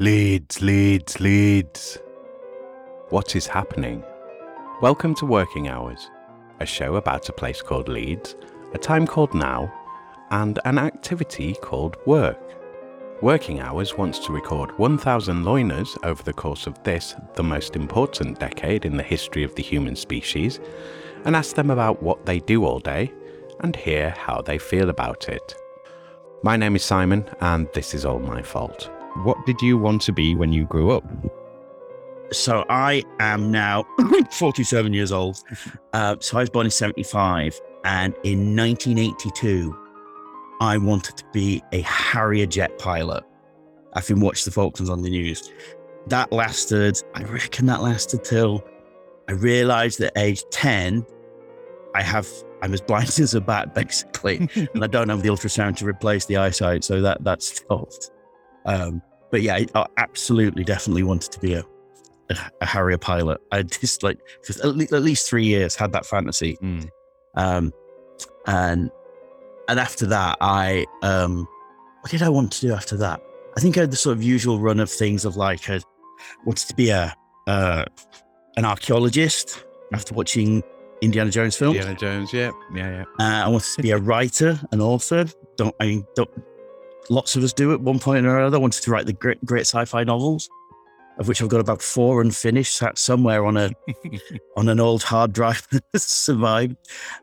Leeds, Leeds, Leeds. What is happening? Welcome to Working Hours, a show about a place called Leeds, a time called now, and an activity called work. Working Hours wants to record 1,000 loiners over the course of this, the most important decade in the history of the human species, and ask them about what they do all day and hear how they feel about it. My name is Simon, and this is all my fault. What did you want to be when you grew up? So I am now 47 years old. Uh, so I was born in 75. And in 1982, I wanted to be a Harrier jet pilot. I've been watching the Falklands on the news. That lasted, I reckon that lasted till I realized at age 10, I have I'm as blind as a bat, basically, and I don't have the ultrasound to replace the eyesight, so that that's stopped. Um, but yeah, I absolutely, definitely wanted to be a a, a Harrier pilot. I just like for at least, at least three years had that fantasy, Mm. um, and and after that, I um, what did I want to do after that? I think I had the sort of usual run of things of like I wanted to be a uh, an archaeologist after watching Indiana Jones films. Indiana Jones, yeah, yeah, yeah. Uh, I wanted to be a writer, an author. Don't I mean, don't, lots of us do at one point or another. I wanted to write the great, great sci-fi novels, of which I've got about four unfinished, sat somewhere on a on an old hard drive that survived.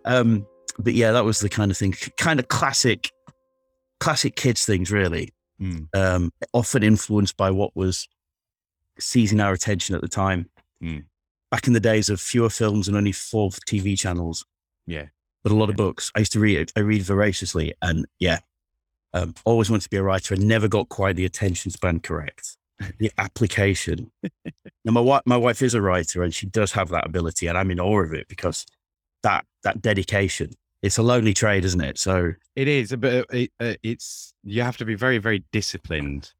Um, but yeah, that was the kind of thing, kind of classic, classic kids things, really. Mm. Um, often influenced by what was seizing our attention at the time. Mm. Back in the days of fewer films and only four TV channels Yeah. but a lot of books. I used to read. I read voraciously, and yeah, um, always wanted to be a writer, and never got quite the attention span correct. The application. now, my wife, my wife is a writer, and she does have that ability, and I'm in awe of it because that that dedication. It's a lonely trade, isn't it? So It is, but it, uh, it's you have to be very, very disciplined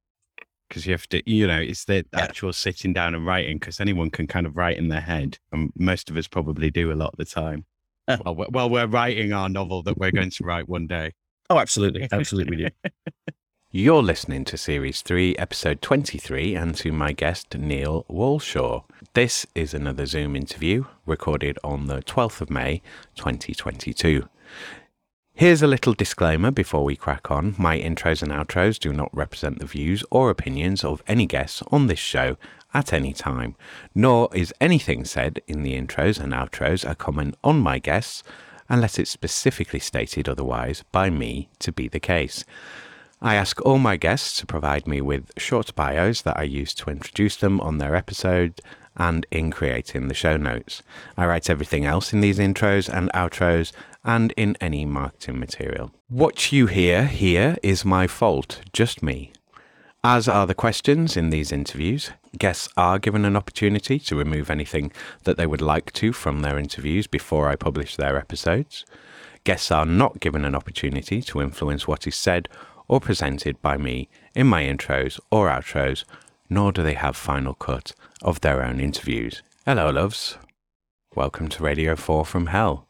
because you have to, you know, it's the Yeah. actual sitting down and writing because anyone can kind of write in their head, and most of us probably do a lot of the time. Uh. well, we- well, we're writing our novel that we're going to write one day. Oh, absolutely, absolutely, we do. You're listening to Series 3, Episode 23, and to my guest, Neil Walshaw. This is another Zoom interview recorded on the 12th of May, 2022. Here's a little disclaimer before we crack on. My intros and outros do not represent the views or opinions of any guests on this show at any time, nor is anything said in the intros and outros a comment on my guests unless it's specifically stated otherwise by me to be the case. I ask all my guests to provide me with short bios that I use to introduce them on their episode and in creating the show notes. I write everything else in these intros and outros and in any marketing material. What you hear here is my fault, just me. As are the questions in these interviews, guests are given an opportunity to remove anything that they would like to from their interviews before I publish their episodes. Guests are not given an opportunity to influence what is said or presented by me in my intros or outros, nor do they have final cut of their own interviews. Hello, loves. Welcome to Radio 4 from Hell.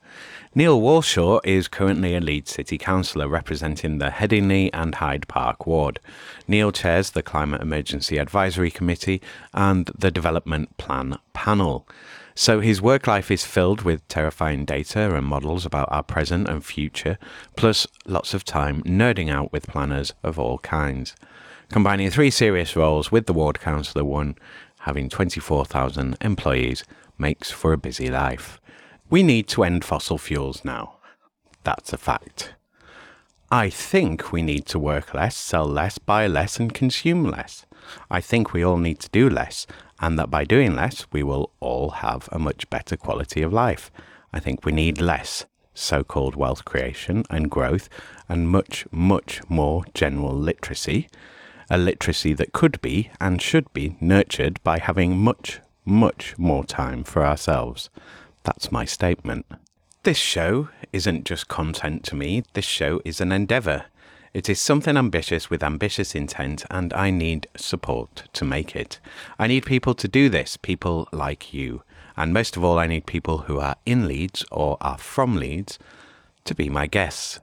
Neil Walshaw is currently a Leeds City Councillor representing the Headingley and Hyde Park ward. Neil chairs the Climate Emergency Advisory Committee and the Development Plan Panel. So his work life is filled with terrifying data and models about our present and future, plus lots of time nerding out with planners of all kinds. Combining three serious roles with the ward councillor one, having 24,000 employees, makes for a busy life. We need to end fossil fuels now. That's a fact. I think we need to work less, sell less, buy less, and consume less. I think we all need to do less, and that by doing less, we will all have a much better quality of life. I think we need less so called wealth creation and growth, and much, much more general literacy. A literacy that could be and should be nurtured by having much, much more time for ourselves. That's my statement. This show isn't just content to me, this show is an endeavour. It is something ambitious with ambitious intent, and I need support to make it. I need people to do this, people like you. And most of all, I need people who are in Leeds or are from Leeds to be my guests.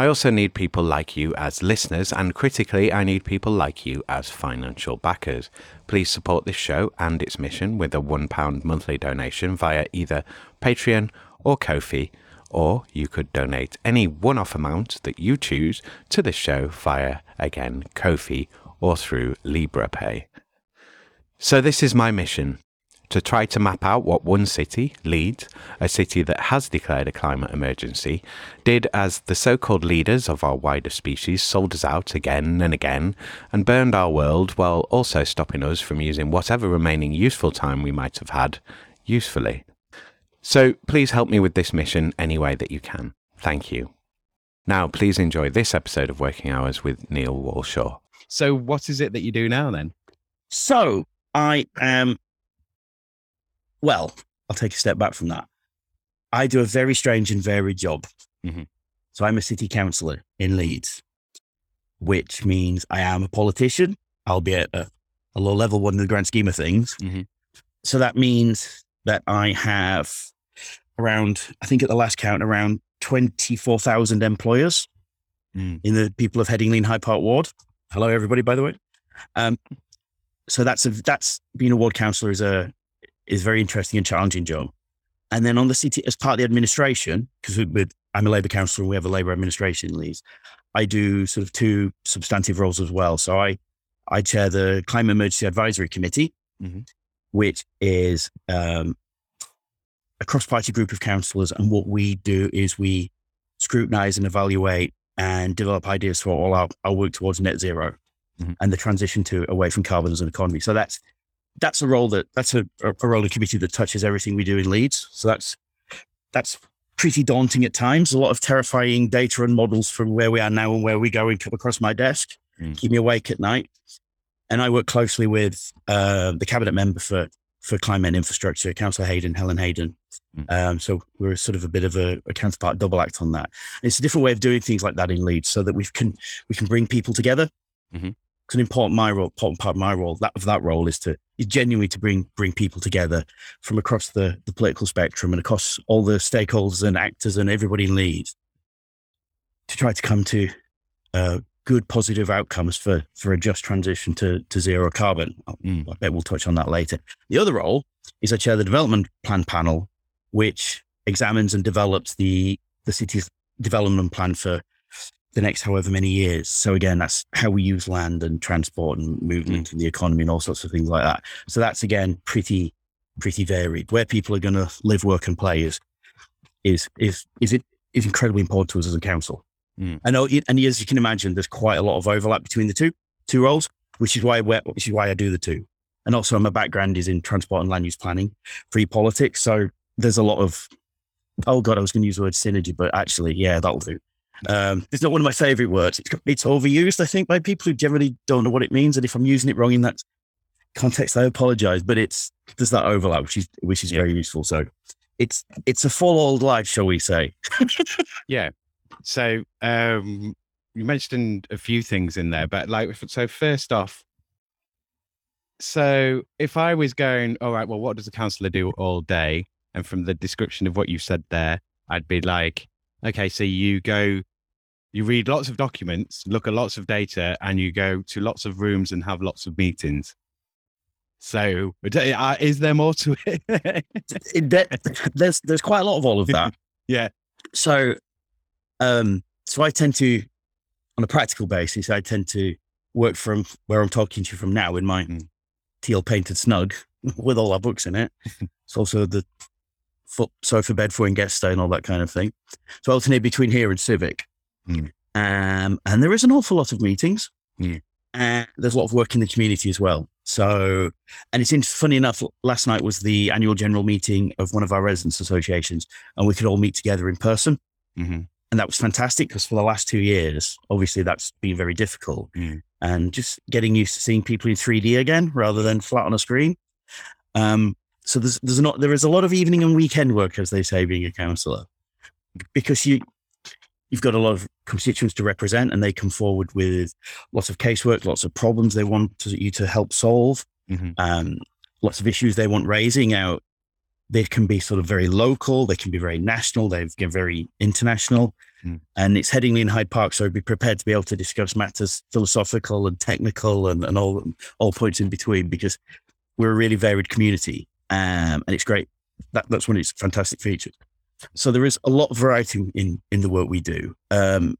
I also need people like you as listeners, and critically, I need people like you as financial backers. Please support this show and its mission with a £1 monthly donation via either Patreon or Ko-fi, or you could donate any one off amount that you choose to the show via, again, Ko-fi or through Liberapay. So, this is my mission to try to map out what one city, Leeds, a city that has declared a climate emergency, did as the so called leaders of our wider species sold us out again and again and burned our world while also stopping us from using whatever remaining useful time we might have had usefully. So please help me with this mission any way that you can. Thank you. Now, please enjoy this episode of Working Hours with Neil Walshaw. So, what is it that you do now then? So I am, well, I'll take a step back from that. I do a very strange and varied job. Mhm. So I'm a city councillor in Leeds, which means I am a politician, albeit a, a low level one in the grand scheme of things. Mhm. So that means that I have around, I think at the last count, around 24,000 employers Mm. in the people of Headingley and Hyde Park Ward. Hello, everybody, by the way. Um, so that's a, that's being a ward councillor is a is a very interesting and challenging job. And then on the city as part of the administration, because I'm a Labour councillor and we have a Labour administration Leeds, I do sort of two substantive roles as well. So I I chair the Climate Emergency Advisory Committee, Mhm. which is um, a cross-party group of councillors, and what we do is we scrutinise and evaluate and develop ideas for all our, our work towards net 0 Mhm. and the transition to away from carbon as an economy. So that's that's a role that that's a, a role of committee that touches everything we do in Leeds. So that's that's pretty daunting at times. A lot of terrifying data and models from where we are now and where we're going come across my desk, Mm. keep me awake at night. And I work closely with uh, the cabinet member for for climate and infrastructure, Councillor Hayden, Helen Hayden. Mm. Um, so we're sort of a bit of a, a counterpart double act on that. It's a different way of doing things like that in Leeds, so that we can we can bring people together. Mhm. It's an important my role, important part of my role. That of that role is to is genuinely to bring bring people together from across the the political spectrum and across all the stakeholders and actors and everybody in Leeds to try to come to uh, good positive outcomes for for a just transition to to zero carbon. Mm. I bet we'll touch on that later. The other role is I chair the development plan panel, which examines and develops the the city's development plan for the next however many years. So again, that's how we use land and transport and movement and the economy and all sorts of things like that. So that's again pretty pretty varied. Where people are going to live, work, and play is is is is it is incredibly important to us as a council. Mm. I know, and as you can imagine, there's quite a lot of overlap between the two two roles, which is why we're, which is why I do the two. And also, my background is in transport and land use planning, free politics. So there's a lot of oh god, I was going to use the word synergy, but actually, yeah, that'll do. Um, it's not one of my favorite words. It's, it's overused, I think, by people who generally don't know what it means. And if I'm using it wrong in that context, I apologize. But it's there's that overlap, which is which is Yeah. very useful. So it's it's a full old life, shall we say? Yeah. So um, you mentioned a few things in there, but like, so first off, so if I was going, all right, well, what does a councillor do all day? And from the description of what you said there, I'd be like, okay, so you go, you read lots of documents, look at lots of data, and you go to lots of rooms and have lots of meetings. So is there more to it? There's there's quite a lot of all of that. Yeah. So, um, so I tend to, on a practical basis, I tend to work from where I'm talking to you from now in my Mm. teal painted snug with all our books in it. it's also the foot sofa bed for when guests stay and all that kind of thing. So I alternate between here and Civic. Mm. Um, and there is an awful lot of meetings. Mm. And there's a lot of work in the community as well. So, and it's funny enough, last night was the annual general meeting of one of our residents associations, and we could all meet together in person. Mhm. And that was fantastic because for the last two years, obviously that's been very difficult. Mm. And just getting used to seeing people in 3D again rather than flat on a screen. Um, so there's there's not there is a lot of evening and weekend work, as they say, being a councillor, because you you've got a lot of constituents to represent, and they come forward with lots of casework, lots of problems they want to, you to help solve, Mhm. um, lots of issues they want raising out they can be sort of very local, they can be very national, they can be very international. Mm. And it's Headingley in Hyde Park, so be prepared to be able to discuss matters philosophical and technical and, and all all points in between because we're a really varied community. Um, and it's great. That, that's one of its fantastic features. So there is a lot of variety in in the work we do. Um,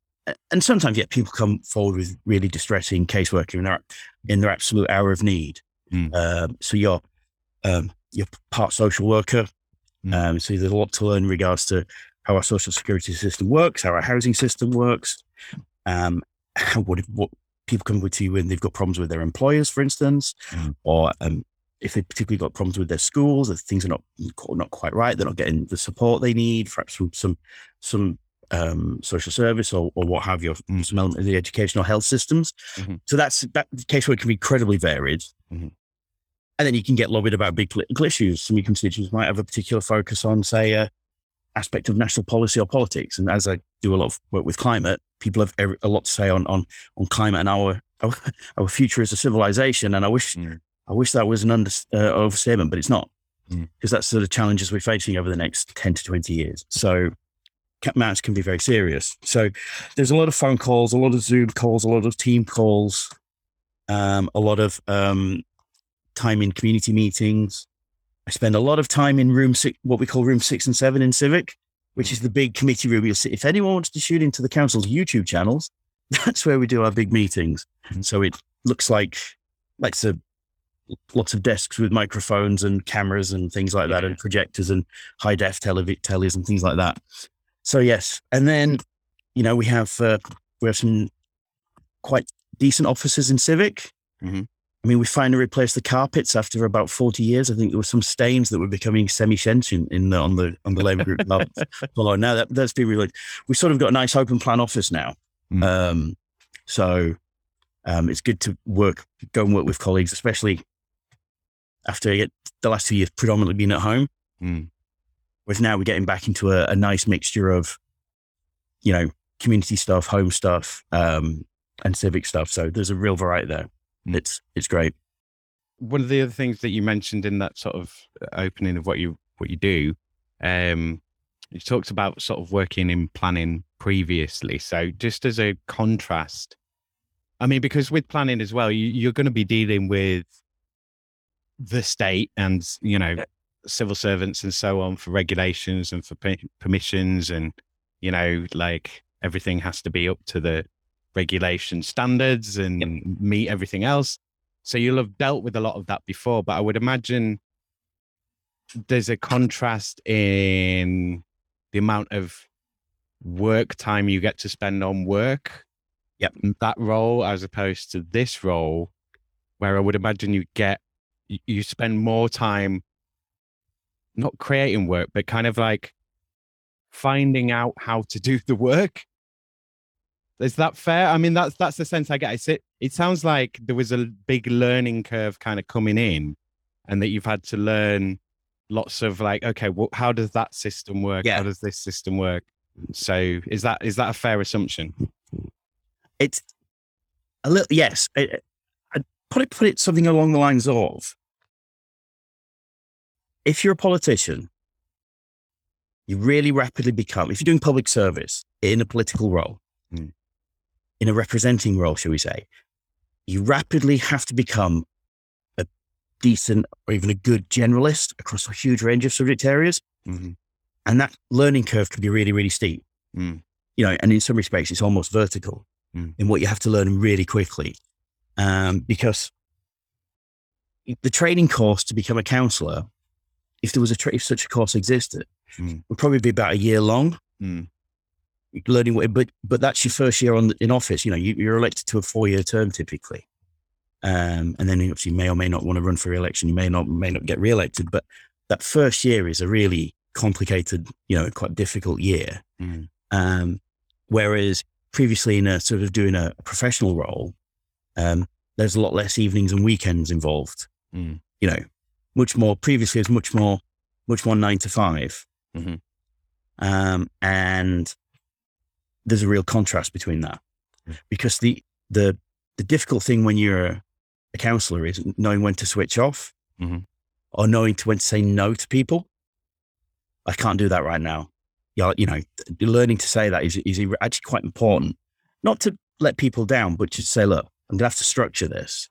and sometimes, yeah, people come forward with really distressing casework in their in their absolute hour of need. Mm. Um, so you're um, you're part social worker. Mm. Um, so there's a lot to learn in regards to how our social security system works, how our housing system works, um, how, what, what people come with you when they've got problems with their employers, for instance, Mm. or um, if they've particularly got problems with their schools, if things are not not quite right, they're not getting the support they need, perhaps from some some um, social service or, or what have you, Mm. some element of the educational health systems. Mhm. So that's that casework can be incredibly varied. Mhm. And then you can get lobbied about big political issues. Some constituents might have a particular focus on, say, a aspect of national policy or politics. And as I do a lot of work with climate, people have a lot to say on on on climate and our our, our future as a civilization. And I wish Mm. I wish that was an under, uh, overstatement, but it's not, Mm. because that's sort of challenges we're facing over the next ten to twenty years. So matters can be very serious. So there's a lot of phone calls, a lot of Zoom calls, a lot of team calls, um, a lot of um, time in community meetings. I spend a lot of time in room six, what we call room six and seven in Civic, which is the big committee room. You'll see if anyone wants to shoot into the council's YouTube channels, that's where we do our big meetings. Mhm. So it looks like like a lots of desks with microphones and cameras and things like that, and projectors and high def televi- tellies and things like that. So yes, and then you know we have uh, we have some quite decent offices in Civic. Mhm. I mean, we finally replaced the carpets after about forty years. I think there were some stains that were becoming semi-sentient in the, on the on the Labour Group. Well, now that that's been really. We sort of got a nice open plan office now, Mm. um, so um, it's good to work, go and work with colleagues, especially after it, the last two years predominantly being at home. Mm. Whereas now we're getting back into a, a nice mixture of, you know, community stuff, home stuff, um, and civic stuff. So there's a real variety there. Mm. It's it's great. one of the other things that you mentioned in that sort of uh, opening of what you what you do, um, you talked about sort of working in planning previously. So just as a contrast, I mean, because with planning as well, you, you're going to be dealing with the state and you know civil servants and so on for regulations and for permissions and you know like everything has to be up to the regulation standards and meet everything else so you'll have dealt with a lot of that before, but I would imagine there's a contrast in the amount of work time you get to spend on work. Yep. That role as opposed to this role, where I would imagine you get, you- spend more time not creating work, but kind of like finding out how to do the work. Is that fair? I mean, that's that's the sense I get. It's, it it sounds like there was a big learning curve kind of coming in, and that you've had to learn lots of like, okay, well, how does that system work? Yeah. How does this system work? So is that is that a fair assumption? It's a little yes. I, I put it put it something along the lines of if you're a politician, you really rapidly become if you're doing public service in a political role, Mm. in a representing role, shall we say, you rapidly have to become a decent or even a good generalist across a huge range of subject areas. Mhm. And that learning curve can be really, really steep. Mm. You know, and in some respects, it's almost vertical Mm. in what you have to learn really quickly. Um, because the training course to become a councillor, if there was a tra- if such a course existed, Mm. would probably be about a year long. Mm. Learning what, but but that's your first year on the, in office. You know, you, you're elected to a four year term typically, um, and then you may or may not want to run for re-election. You may not may not get re-elected, but that first year is a really complicated, you know, quite difficult year. Mm. Um, whereas previously in a sort of doing a, professional role, um, there's a lot less evenings and weekends involved. Mm. You know, much more previously it was much more, much more nine to 5 Mhm. Um, and there's a real contrast between that Mm. because the, the, the difficult thing when you're a councillor is knowing when to switch off Mhm. or knowing to when to say no to people. I can't do that right now. You you know, learning to say that is, is actually quite important. Not to let people down, but to say, look, I'm going to have to structure this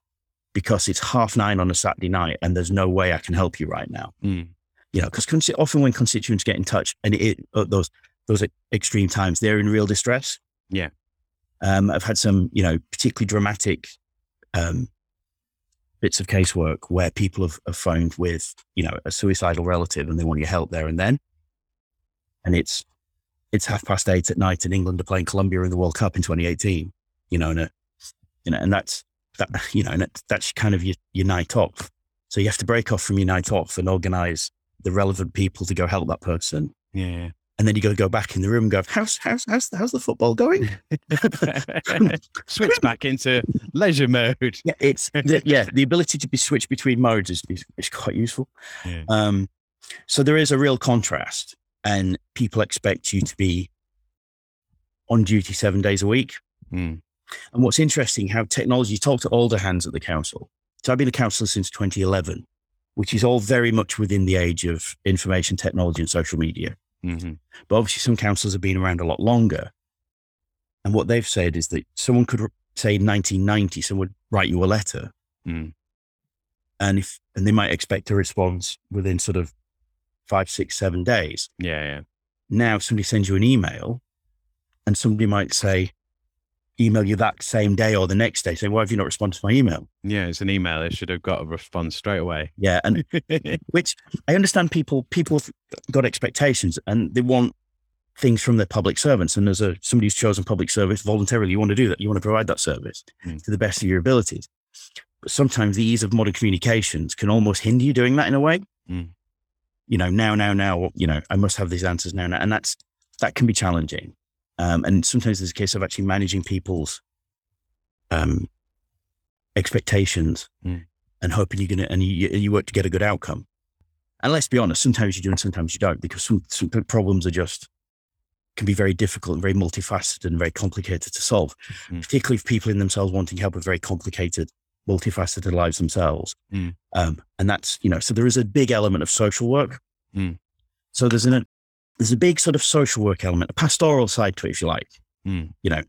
because it's half nine on a Saturday night and there's no way I can help you right now. Mm. You know, because often when constituents get in touch and it, uh, those those extreme times, they're in real distress. Yeah. Um, I've had some, you know, particularly dramatic um, bits of casework where people have, have phoned with, you know, a suicidal relative and they want your help there and then. And it's it's half past eight at night and England are playing Colombia in the World Cup in 2018. You know, and a, you know, and that's that. You know, and that's kind of your, your night off. So you have to break off from your night off and organize the relevant people to go help that person. Yeah. And then you got to go back in the room and go, how's, how's, how's, how's the football going? Switch back into leisure mode. Yeah, it's, the, yeah, the ability to be switched between modes is, is, is quite useful. Yeah. Um, so there is a real contrast and people expect you to be on duty seven days a week. Mm. And what's interesting, how technology, you talk to older hands at the council. So I've been a councillor since 2011, which is all very much within the age of information technology and social media. Mm-hmm. But obviously, some councils have been around a lot longer. And what they've said is that someone could say in 1990, someone would write you a letter. Mm. And if, and they might expect a response within sort of five, six, seven days. Yeah, yeah. Now somebody sends you an email and somebody might say, email you that same day or the next day, saying, why have you not responded to my email? Yeah, it's an email. It should have got a response straight away. Yeah. And which I understand people, people have got expectations and they want things from their public servants. And as a somebody who's chosen public service voluntarily, you want to do that. You want to provide that service Mm. to the best of your abilities. But sometimes the ease of modern communications can almost hinder you doing that in a way. Mm. You know, now, now, now, you know, I must have these answers now, now. And that's, that can be challenging. Um, and sometimes there's a case of actually managing people's um, expectations Mm. and hoping you're going to, and you, you work to get a good outcome. And let's be honest, sometimes you do and sometimes you don't because some, some problems are just, can be very difficult and very multifaceted and very complicated to solve, Mm. particularly if people in themselves wanting help with very complicated, multifaceted lives themselves. Mm. Um, and that's, you know, so there is a big element of social work. Mm. So there's an, there's a big sort of social work element, a pastoral side to it, if you like. Mm. You know,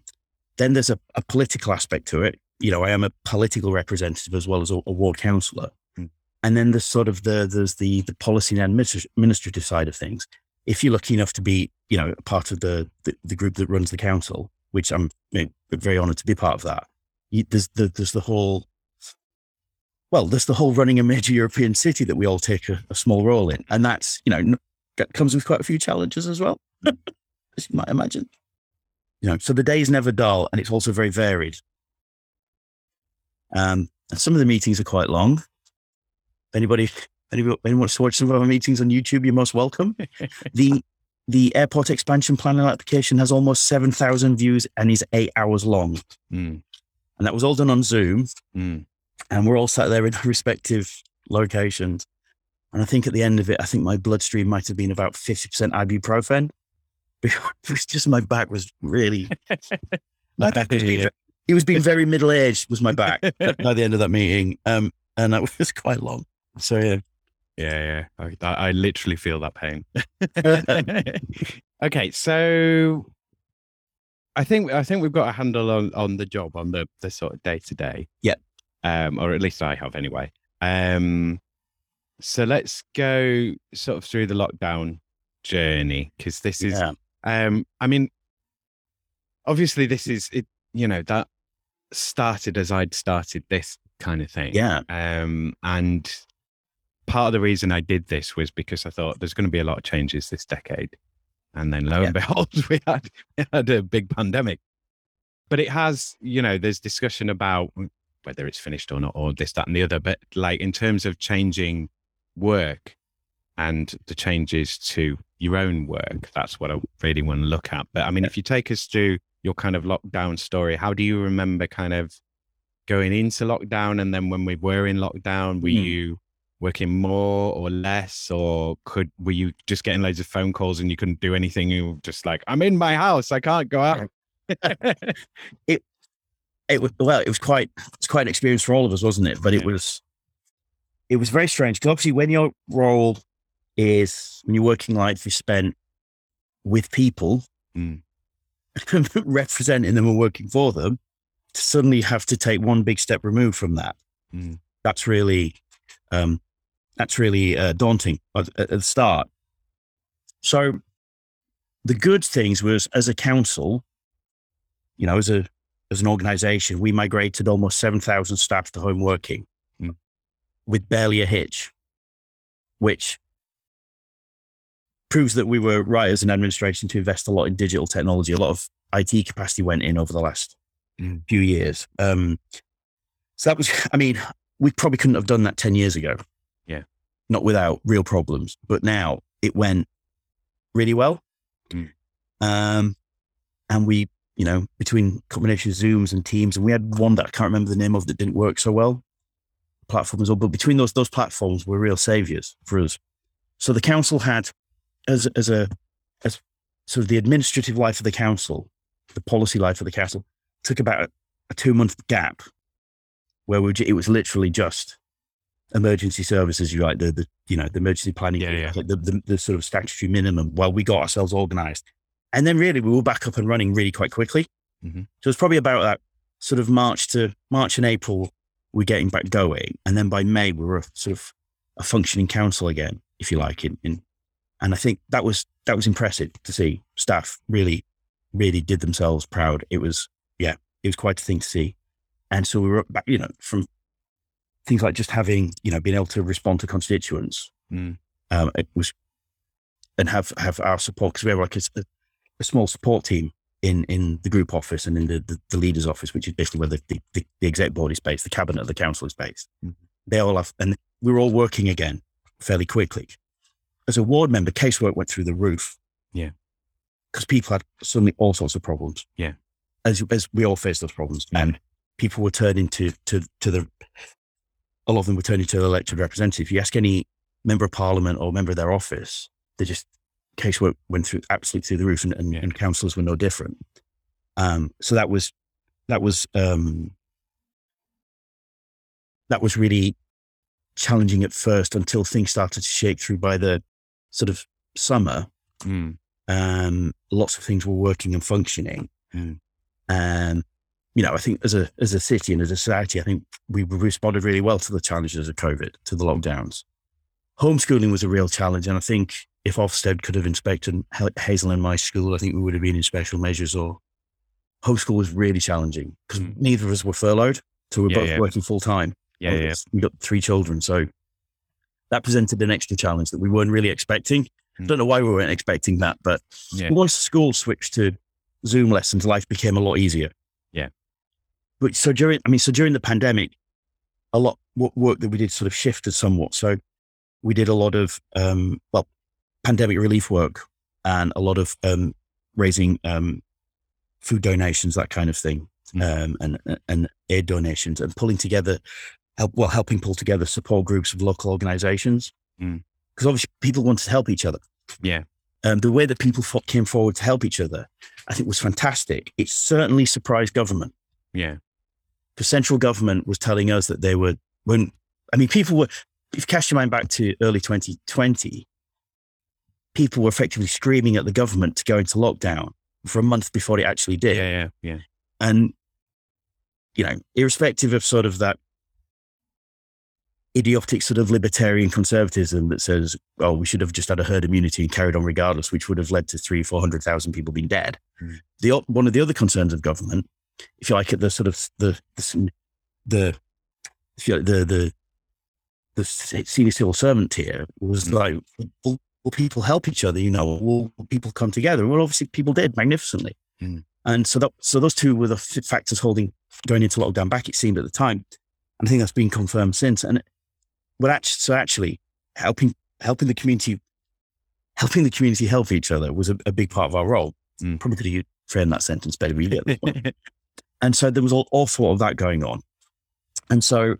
then there's a, a political aspect to it. You know, I am a political representative as well as a, a ward councillor. Mm. And then there's sort of the there's the the policy and administrative side of things. If you're lucky enough to be, you know, part of the the, the group that runs the council, which I'm you know, very honoured to be part of that. You, there's the there's the whole well, there's the whole running a major European city that we all take a, a small role in, and that's you know that comes with quite a few challenges as well, as you might imagine. You know, so the day is never dull, and it's also very varied. Um, and some of the meetings are quite long. Anybody, anybody, anyone wants to watch some of our meetings on YouTube, you're most welcome. the The airport expansion planning application has almost seven thousand views and is eight hours long, Mm. and that was all done on Zoom Mm. and we're all sat there in our respective locations. And I think at the end of it, I think my bloodstream might have been about 50% ibuprofen. Because just my back was really, my back was being, it was being very middle aged, was my back by the end of that meeting. Um, and that was quite long. So, yeah. Yeah, yeah. I, I literally feel that pain. okay, so I think I think we've got a handle on on the job on the the sort of day to day. Yeah. Um, or at least I have anyway. Um, so let's go sort of through the lockdown journey because this is yeah. um, I mean, obviously, this is it. You know that started as I'd started this kind of thing. Yeah. Um, and part of the reason I did this was because I thought there's going to be a lot of changes this decade, and then lo Yeah. and behold, we had we had a big pandemic. But it has, you know, there's discussion about whether it's finished or not, or this, that, and the other. But like in terms of changing work and the changes to your own work, that's what I really want to look at. But I mean, if you take us through your kind of lockdown story, how do you remember kind of going into lockdown and then when we were in lockdown, were Mhm. you working more or less, or could were you just getting loads of phone calls and you couldn't do anything? You were just like, I'm in my house, I can't go out. it it was well, it was quite it's quite an experience for all of us, wasn't it? But it was it was very strange because obviously when your role is when your working life is spent with people, Mm. representing them and working for them, to suddenly have to take one big step removed from that. Mm. That's really, um, that's really uh, daunting at, at the start. So, the good things was as a council, you know, as a as an organization, we migrated almost seven thousand staff to home working. With barely a hitch, which proves that we were right as an administration to invest a lot in digital technology. A lot of IT capacity went in over the last Mm. few years. Um, so that was, I mean, we probably couldn't have done that 10 years ago. Yeah. Not without real problems. But now it went really well. Mm. Um, and we, you know, between combination of Zooms and Teams, and we had one that I can't remember the name of that didn't work so well. Platform as well. But between those those platforms were real saviors for us. So the council had as as a as sort of the administrative life of the council, the policy life of the council, took about a, a two month gap where we, it was literally just emergency services, you right, the, the you know the emergency planning, Yeah, yeah. like the, the the sort of statutory minimum, while we got ourselves organised, and then really we were back up and running really quite quickly. Mhm. So was probably about that sort of March to March and April, we're getting back going, and then by May we were a, sort of a functioning council again, if you like, in, in and I think that was that was impressive to see. Staff really, really did themselves proud. It was yeah, it was quite a thing to see. And so we were back, you know, from things like just having, you know, being able to respond to constituents. Mm. Um, it was, and have have our support because we have like a small support team in in the group office and in the the, the leader's office, which is basically where the, the the exec board is based, the cabinet of the council is based. Mhm. They all have, and we were all working again fairly quickly. As a ward member, casework went through the roof. Yeah. because people had suddenly all sorts of problems. Yeah. as as we all face those problems, and people were turning to to to the a lot of them were turning to the elected representative. If you ask any member of parliament or member of their office, they just casework went through absolutely through the roof, and, and, Yeah. and councillors were no different. Um, so that was that was um, that was really challenging at first until things started to shake through by the sort of summer. Mm. Um, lots of things were working and functioning. Mm. And you know, I think as a as a city and as a society, I think we responded really well to the challenges of COVID, to the lockdowns. Homeschooling was a real challenge, and I think if Ofsted could have inspected Hazel and my school, I think we would have been in special measures. Or homeschool was really challenging because Mm. neither of us were furloughed, so we are Yeah, both yeah. working full time. Yeah, yeah. We got three children, so that presented an extra challenge that we weren't really expecting. Mm. Don't know why we weren't expecting that, but once school switched to Zoom lessons, life became a lot easier. Yeah. But so during, I mean, so during the pandemic, a lot what work that we did sort of shifted somewhat. So we did a lot of um, well, pandemic relief work and a lot of um, raising um, food donations, that kind of thing, Mm. um, and and aid donations, and pulling together, help well, helping pull together support groups of local organisations Mm. because obviously people wanted to help each other Yeah. um, the way that people fo- came forward to help each other, I think was fantastic. It certainly surprised government Yeah. because central government was telling us that they were, when, I mean, people were, if you cast your mind back to early 2020, people were effectively screaming at the government to go into lockdown for a month before it actually did. Yeah. Yeah. Yeah. And, you know, irrespective of sort of that idiotic sort of libertarian conservatism that says, oh, we should have just had a herd immunity and carried on regardless, which would have led to three, 400,000 people being dead. Mm. The, one of the other concerns of government, if you like, at the sort of the, the, the, if you like, the, the, the senior civil servant tier was Mm. like, will, people help each other? You know, will, will people come together? Well, obviously people did magnificently. Mm. And so that, so those two were the f- factors holding going into lockdown back, it seemed at the time. And I think that's been confirmed since. And well, actually, so actually helping, helping the community, helping the community help each other was a, a big part of our role. Mm. Probably could have framed that sentence better, really. at this point. and so there was all, all sort of that going on. And so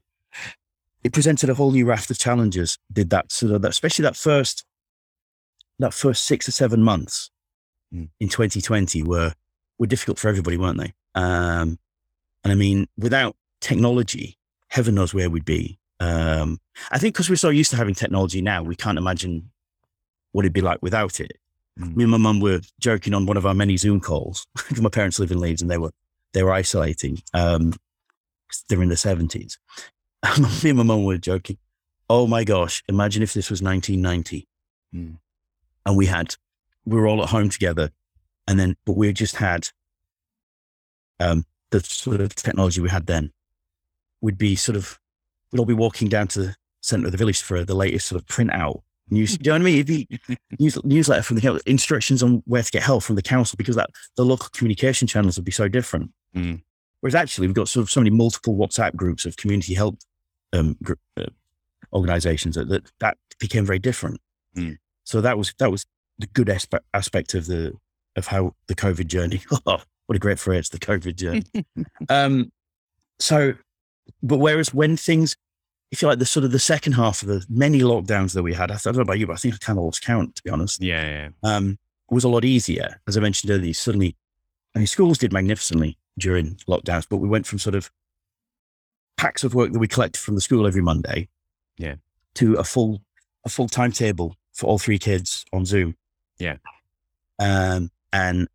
it presented a whole new raft of challenges, did that sort of that, especially that first, that first six or seven months Mm. in 2020 were, were difficult for everybody, weren't they? Um, and I mean, without technology, heaven knows where we'd be. Um, I think because we're so used to having technology now, we can't imagine what it'd be like without it. Mm. Me and my mum were joking on one of our many Zoom calls because my parents live in Leeds and they were they were isolating. Um, they're in the seventies. Me and my mum were joking. Oh my gosh! Imagine if this was 1990, Mm. And we had we were all at home together, and then but we just had um, the sort of technology we had then. We'd be sort of we'd all be walking down to the centre of the village for the latest sort of printout news. Do you know what I mean? News, newsletter from the instructions on where to get help from the council because that the local communication channels would be so different. Mm. Whereas actually, we've got sort of so many multiple WhatsApp groups of community help um, gr- uh, organizations that, that that became very different. Mm. So that was that was the good aspe- aspect of the of how the COVID journey. Oh, what a great phrase, the COVID journey. um, so, but whereas when things, if you like, the sort of the second half of the many lockdowns that we had, I don't know about you, but I think I kind of lost count to be honest. Yeah, yeah. Um, was a lot easier, as I mentioned earlier. Suddenly, I mean, schools did magnificently during lockdowns, but we went from sort of packs of work that we collected from the school every Monday, Yeah. to a full a full timetable for all three kids on Zoom. Yeah. Um, and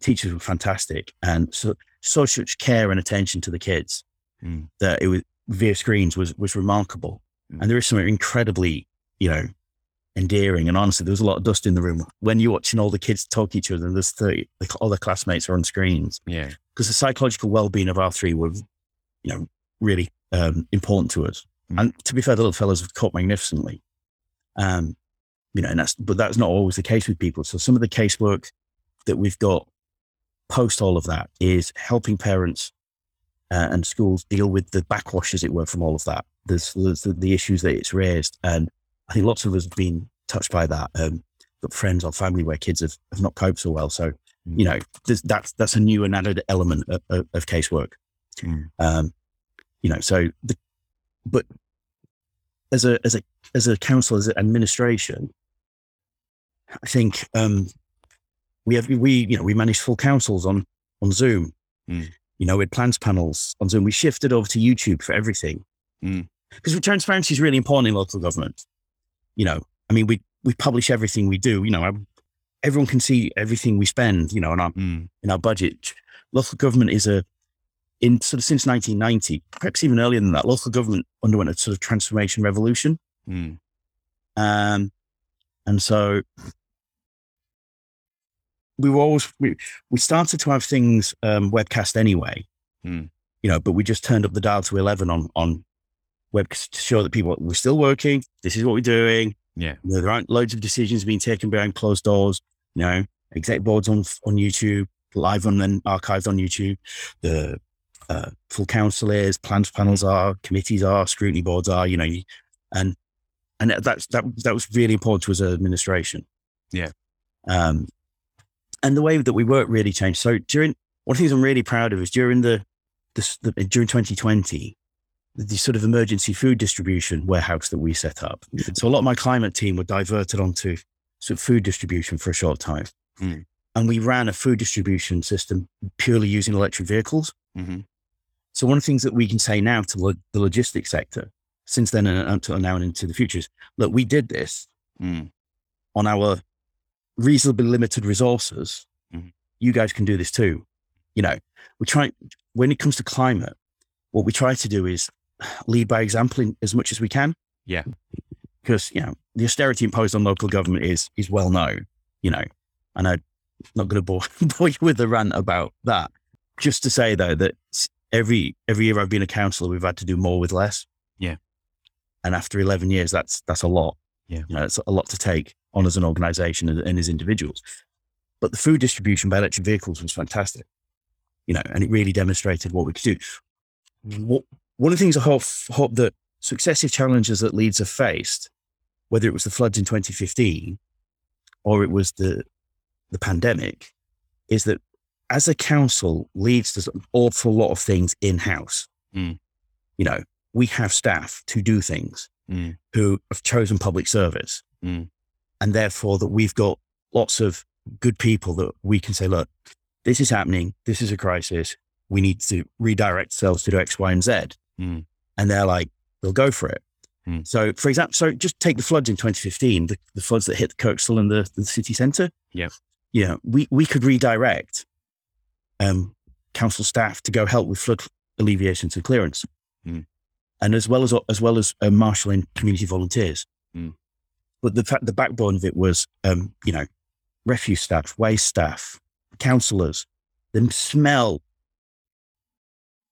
teachers were fantastic, and so so much care and attention to the kids Mm. that it was via screens was was remarkable. Mm. And there is something incredibly, you know, endearing. And honestly, there was a lot of dust in the room when you're watching all the kids talk to each other and there's 30, like all their classmates are on screens Yeah. because the psychological well-being of our three were, you know, really um, important to us. Mm. And to be fair, the little fellows have coped magnificently. Um, you know, and that's, but that's not always the case with people. So some of the casework that we've got post all of that is helping parents uh, and schools deal with the backwash, as it were, from all of that. There's, there's the, the issues that it's raised. And I think lots of us have been touched by that. Um, got friends or family where kids have, have not coped so well. So, you know, there's, that's, that's a new and added element of, of, of casework. Mm. Um, you know, so the, but as a, as a, as a council, as an administration, I think, um, we have, we, you know, we manage full councils on, on Zoom. Mm. You know, with plans panels on Zoom, we shifted over to YouTube for everything. Mm. Because transparency is really important in local government. You know, I mean, we, we publish everything we do, you know, I- everyone can see everything we spend, you know, in our, Mm. in our budget. Local government is a, in sort of since 1990, perhaps even earlier than that, local government underwent a sort of transformation revolution. Mm. Um, and so we were always, we, we started to have things um, webcast anyway, Hmm. you know, but we just turned up the dial to 11 on, on web to show that people, we're still working. This is what we're doing. Yeah. You know, there aren't loads of decisions being taken behind closed doors. You know, exec boards on on YouTube, live and then archived on YouTube. The uh, full council is, plans panels are, committees are, scrutiny boards are. You know, and and that's that that was really important to us as administration. Yeah. Um, and the way that we work really changed. So during one of the things I'm really proud of is during the this the, during 2020 the sort of emergency food distribution warehouse that we set up. So a lot of my climate team were diverted onto sort of food distribution for a short time. Mm. And we ran a food distribution system purely using electric vehicles. Mhm. So one of the things that we can say now to lo- the logistics sector, since then and until now and into the future is, look, we did this Mm. on our reasonably limited resources. Mhm. You guys can do this too. You know, we try when it comes to climate, what we try to do is lead by example in, as much as we can. Yeah. Because, you know, the austerity imposed on local government is is well known, you know, and I'm not going to bore, bore you with a rant about that. Just to say though that every every year I've been a councillor, we've had to do more with less. Yeah. And after 11 years, that's that's a lot. Yeah. You know, it's a lot to take on as an organization and, and as individuals. But the food distribution by electric vehicles was fantastic, you know, and it really demonstrated what we could do. What, one of the things I hope, hope that successive challenges that Leeds have faced, whether it was the floods in 2015 or it was the, the pandemic, is that as a council, Leeds does an awful lot of things in house. Mm. You know, we have staff to do things Mm. who have chosen public service. Mm. And therefore, that we've got lots of good people that we can say, look, this is happening. This is a crisis. We need to redirect ourselves to do X, Y, and Z. Mm. And they're like, they'll go for it. Hmm. So, for example, so just take the floods in 2015, the, the floods that hit the Kirkstall and the, the city centre. Yeah, we, we could redirect um, council staff to go help with flood alleviation and clearance, Hmm. and as well as as well as uh, marshalling community volunteers. Hmm. But the fact, the backbone of it was, um, you know, refuse staff, waste staff, councillors, the smell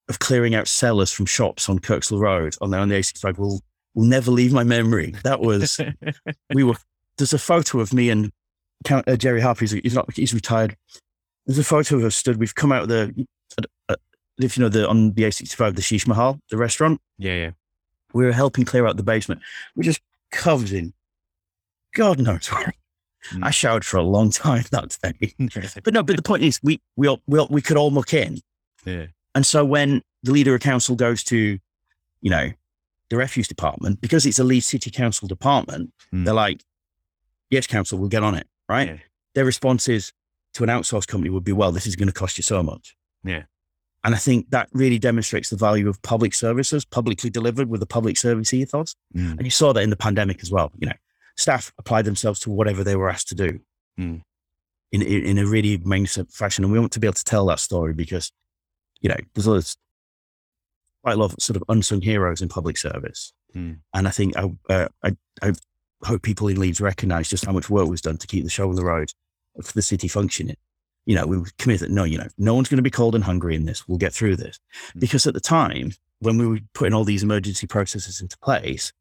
of clearing out cellars from shops on Kirkstall Road on the, on the A65 will, will never leave my memory. That was, we were, there's a photo of me and Count, uh, Jerry Harper, he's, he's not, he's retired. There's a photo of us stood, we've come out of the, uh, uh, if you know, the, on the A65, the Sheesh Mahal, the restaurant, yeah, yeah. we were helping clear out the basement. We're just covered in God knows what. Mm. I showered for a long time that day. But no, but the point is, we we all, we, all, we could all muck in. yeah. And so when the leader of council goes to, you know, the refuse department, because it's a Leeds City Council department, Mm. they're like, yes, council, we'll get on it. Right. Yeah. Their response is to an outsourced company would be, well, this is going to cost you so much. Yeah. And I think that really demonstrates the value of public services, publicly delivered with a public service ethos. Mm. And you saw that in the pandemic as well. You know, staff applied themselves to whatever they were asked to do Mm. in, in in a really magnificent fashion. And we want to be able to tell that story because, you know, there's others, quite a lot of sort of unsung heroes in public service. Mm. And I think I, uh, I, I hope people in Leeds recognise just how much work was done to keep the show on the road for the city functioning. You know, we were committed. No, you know, no one's going to be cold and hungry in this. We'll get through this. Mm. Because at the time, when we were putting all these emergency processes into place,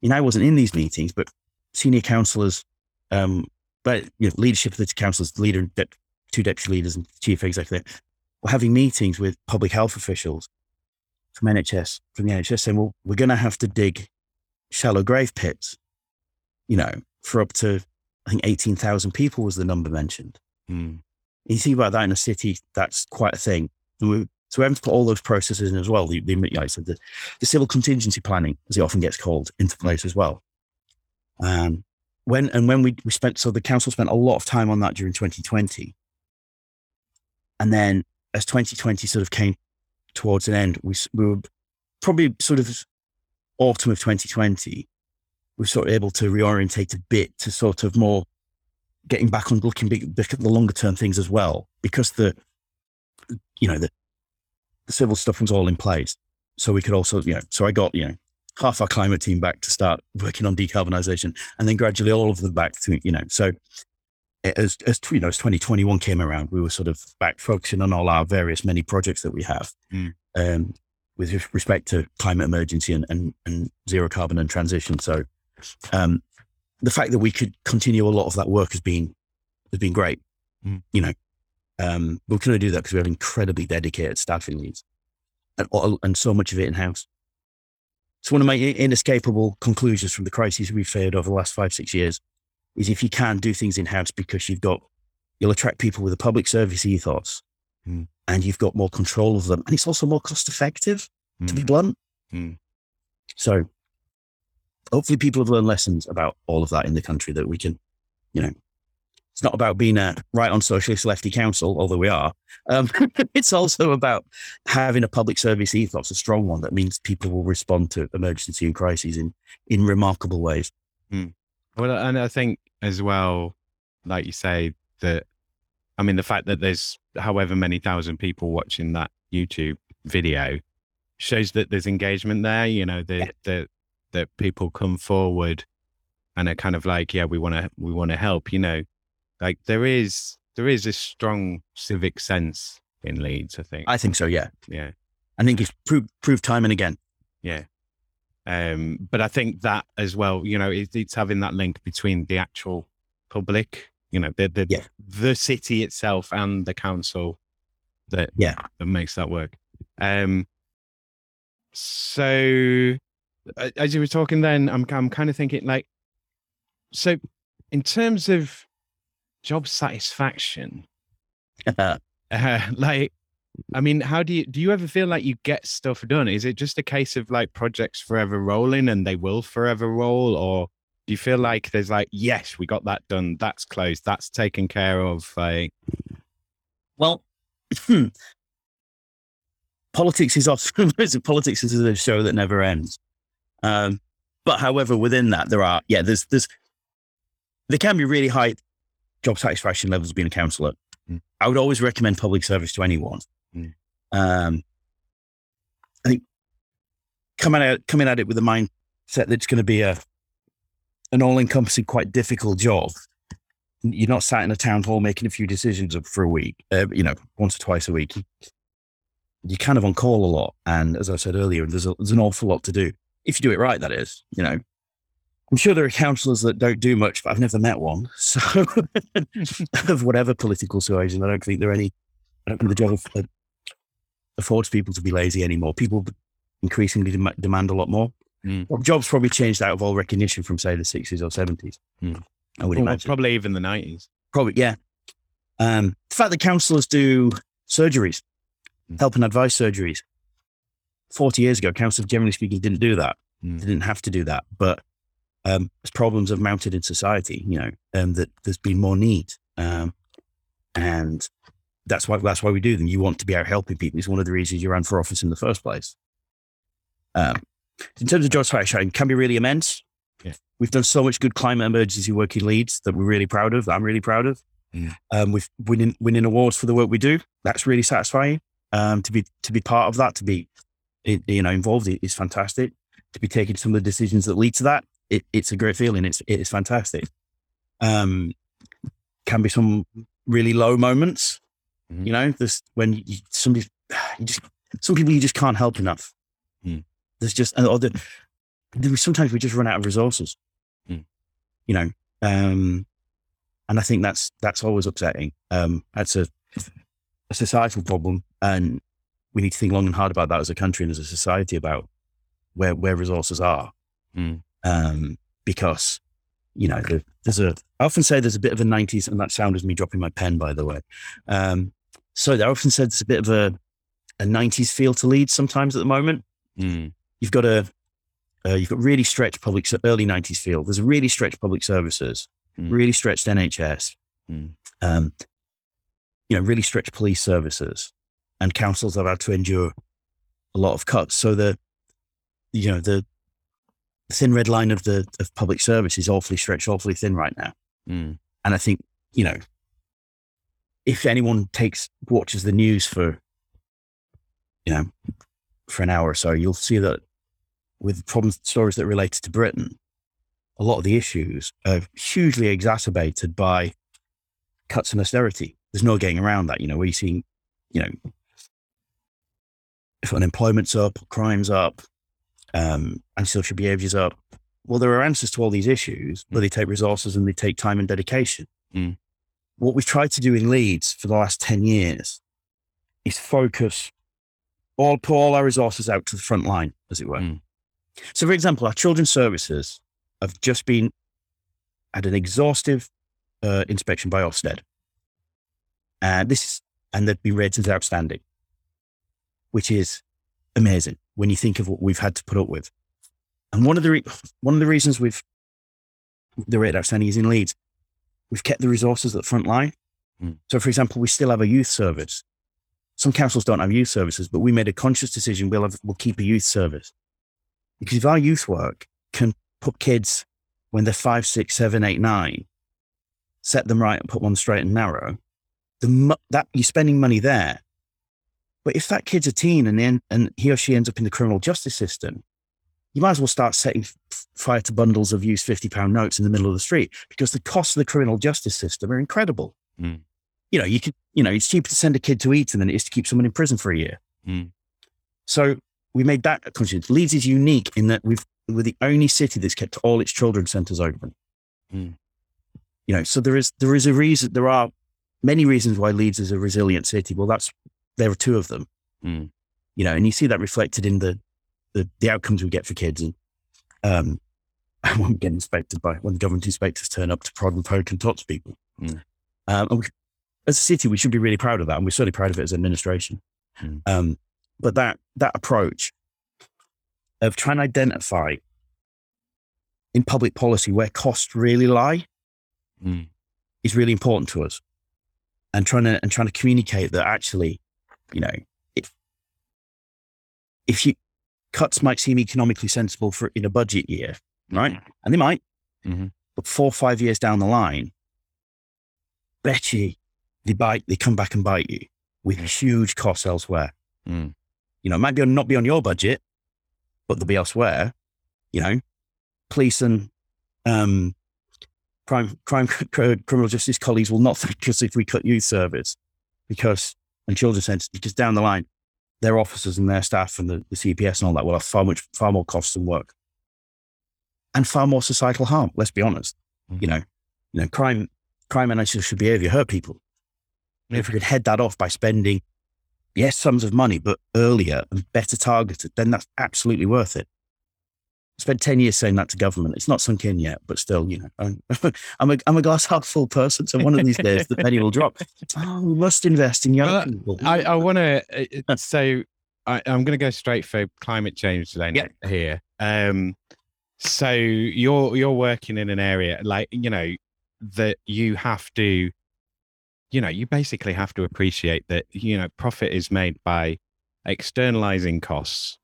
you know, I wasn't in these meetings, but senior councillors, um, but you know, leadership of the councils, leader, dep- two deputy leaders, and chief executive, were having meetings with public health officials from NHS, from the NHS, saying, "Well, we're going to have to dig shallow grave pits, you know, for up to I think eighteen thousand people was the number mentioned." Mm. you think about that in a city, that's quite a thing. We, so we have to put all those processes in as well. The, the, like I said, the, the civil contingency planning, as it often gets called, into place as well. Um, when and when we, we spent, so the council spent a lot of time on that during 2020. And then as 2020 sort of came towards an end, we, we were probably sort of autumn of 2020, we were sort of able to reorientate a bit to sort of more getting back on looking big, at the longer term things as well, because the, you know, the, the civil stuff was all in place. So we could also, you know, so I got, you know, half our climate team back to start working on decarbonisation and then gradually all of them back to, you know, so as, as, you know, as 2021 came around, we were sort of back focusing on all our various many projects that we have Mm. um, with respect to climate emergency and, and, and zero carbon and transition. So, um, the fact that we could continue a lot of that work has been has been great. Mm. You know, um, we can only do that because we have incredibly dedicated staff in Leeds, and and so much of it in house. It's one of my inescapable conclusions from the crises we've faced over the last five six years is if you can do things in house because you've got you'll attract people with a public service ethos, Mm. and you've got more control of them, and it's also more cost effective. To be Mm. blunt, Mm. so hopefully people have learned lessons about all of that in the country that we can, you know, it's not about being a right on socialist lefty council, although we are. Um, it's also about having a public service ethos, a strong one that means people will respond to emergency and crises in, in remarkable ways. Well, and I think as well, like you say, that I mean, the fact that there's however many thousand people watching that YouTube video shows that there's engagement there. You know, that Yeah. that that people come forward and are kind of like, yeah, we want to we want to help. You know, like there is there is a strong civic sense in Leeds. I think. I think so, yeah. yeah. I think it's proved, proved time and again. Yeah. Um, but I think that as well, you know, it, it's having that link between the actual public, you know, the the, Yeah. the city itself and the council that Yeah. that makes that work. Um, so as you were talking, then I'm I'm kind of thinking like, so in terms of job satisfaction, uh, like i mean how do you do you ever feel like you get stuff done? Is it just a case of like projects forever rolling and they will forever roll? Or do you feel like there's like yes we got that done. That's closed. That's taken care of like Well, politics is often politics is a show that never ends. Um, but however, within that, there are yeah, there's there's there can be really high job satisfaction levels being a councillor. Mm. I would always recommend public service to anyone. Mm. Um, I think coming at coming at it with a mindset that it's going to be a an all encompassing, quite difficult job. You're not sat in a town hall making a few decisions for a week, uh, you know, once or twice a week. You're kind of on call a lot, and as I said earlier, there's a, there's an awful lot to do if you do it right. That is, you know, I'm sure there are councillors that don't do much, but I've never met one. So, of whatever political persuasion, I don't think there are any. I don't think the job uh, affords people to be lazy anymore. People increasingly dem- demand a lot more. Mm. Well, jobs probably changed out of all recognition from say the 60s or 70s. Mm. I would Well, imagine. probably even the nineties. Probably, yeah. Um, the fact that councillors do surgeries, Mm. help and advice surgeries. 40 years ago, councillors, generally speaking, didn't do that. Mm. They didn't have to do that. But um, as problems have mounted in society, you know, um, that there's been more need. Um, and that's why that's why we do them. You want to be out helping people. It's one of the reasons you ran for office in the first place. Um, in terms of job satisfaction, can be really immense. Yeah. We've done so much good climate emergency work in Leeds that we're really proud of. that I'm really proud of. Mm. Um, we've winning winning awards for the work we do. That's really satisfying. Um, to be to be part of that, to be you know involved is fantastic. To be taking some of the decisions that lead to that, it, it's a great feeling. It's it is fantastic. Um, can be some really low moments. Mhm. You know, this when you, somebody you just some people you just can't help enough. Mm. There's just or the, sometimes we just run out of resources. Mm. You know, um, and I think that's that's always upsetting. Um, that's a, a societal problem, and we need to think long and hard about that as a country and as a society about where where resources are. Mm. Um, because you know, there, there's a. I often say there's a bit of a '90s, and that sound is me dropping my pen, by the way. Um, so I often said there's a bit of a a '90s feel to Leeds sometimes at the moment. Mm. You've got a uh, you've got really stretched public early '90s feel. There's a really stretched public services, Mm. really stretched NHS, Mm. um, you know, really stretched police services, and councils have had to endure a lot of cuts. So the, you know, the thin red line of the of public service is awfully stretched, awfully thin right now. Mm. And I think you know, if anyone takes watches the news for, you know, for an hour or so, you'll see that with problem stories that relate to Britain, a lot of the issues are hugely exacerbated by cuts and austerity. There's no getting around that. You know, where you see, you know, if unemployment's up, crime's up, um, antisocial behaviors up. Well, there are answers to all these issues, but they take resources and they take time and dedication. Mm. What we've tried to do in Leeds for the last 10 years is focus all, put all our resources out to the front line, as it were. Mm. So, for example, our children's services have just been had an exhaustive uh, inspection by Ofsted. And this is, and they've been rated as outstanding, which is amazing when you think of what we've had to put up with. And one of the re- one of the reasons we've the rate outstanding is in Leeds, we've kept the resources at the front line. Mm. So, for example, we still have a youth service. Some councils don't have youth services, but we made a conscious decision we'll have, we'll keep a youth service because if our youth work can put kids when they're five, six, seven, eight, nine, set them right and put one straight and narrow, the mo- that you're spending money there. But if that kid's a teen and then and he or she ends up in the criminal justice system, you might as well start setting f- fire to bundles of used fifty pound notes in the middle of the street because the costs of the criminal justice system are incredible. Mm. You know, you could, you know, it's cheaper to send a kid to Eton than it is to keep someone in prison for a year. Mm. So we made that a conscious. Leeds is unique in that we've we're the only city that's kept all its children's centres open. Mm. You know, so there is there is a reason. There are many reasons why Leeds is a resilient city. Well, that's there are two of them. Mm. You know, and you see that reflected in the the, the outcomes we get for kids and um when we get inspected by when the government inspectors turn up to prod and poke and talk to people. Mm. Um, and we, as a city, we should be really proud of that, and we're certainly proud of it as an administration. Mm. Um, but that that approach of trying to identify in public policy where costs really lie Mm. is really important to us, and trying to and trying to communicate that actually, you know, if if you cuts might seem economically sensible for in a budget year, right? And they might. Mhm. But four or five years down the line, bet you they bite, they come back and bite you with huge costs elsewhere. Mm. You know, it might be on, not be on your budget, but they'll be elsewhere. You know, police and um, crime, crime, criminal justice colleagues will not thank us if we cut youth service because and children's centres because down the line, their officers and their staff and the, the CPS and all that will have far much far more costs and work and far more societal harm. Let's be honest. Mhm. You know, you know, crime, crime and antisocial behaviour hurt people. If we could head that off by spending, yes, sums of money, but earlier and better targeted, then that's absolutely worth it. Spent 10 years saying that to government. It's not sunk in yet, but still, you know, I'm, I'm, a, I'm a glass half full person. So one of these days the penny will drop. Oh, we must invest in young Well, people. I, I want to. So I, I'm going to go straight for climate change then Yeah. here. Um, so you're you're working in an area like you know that you have to, you know, you basically have to appreciate that you know profit is made by externalizing costs,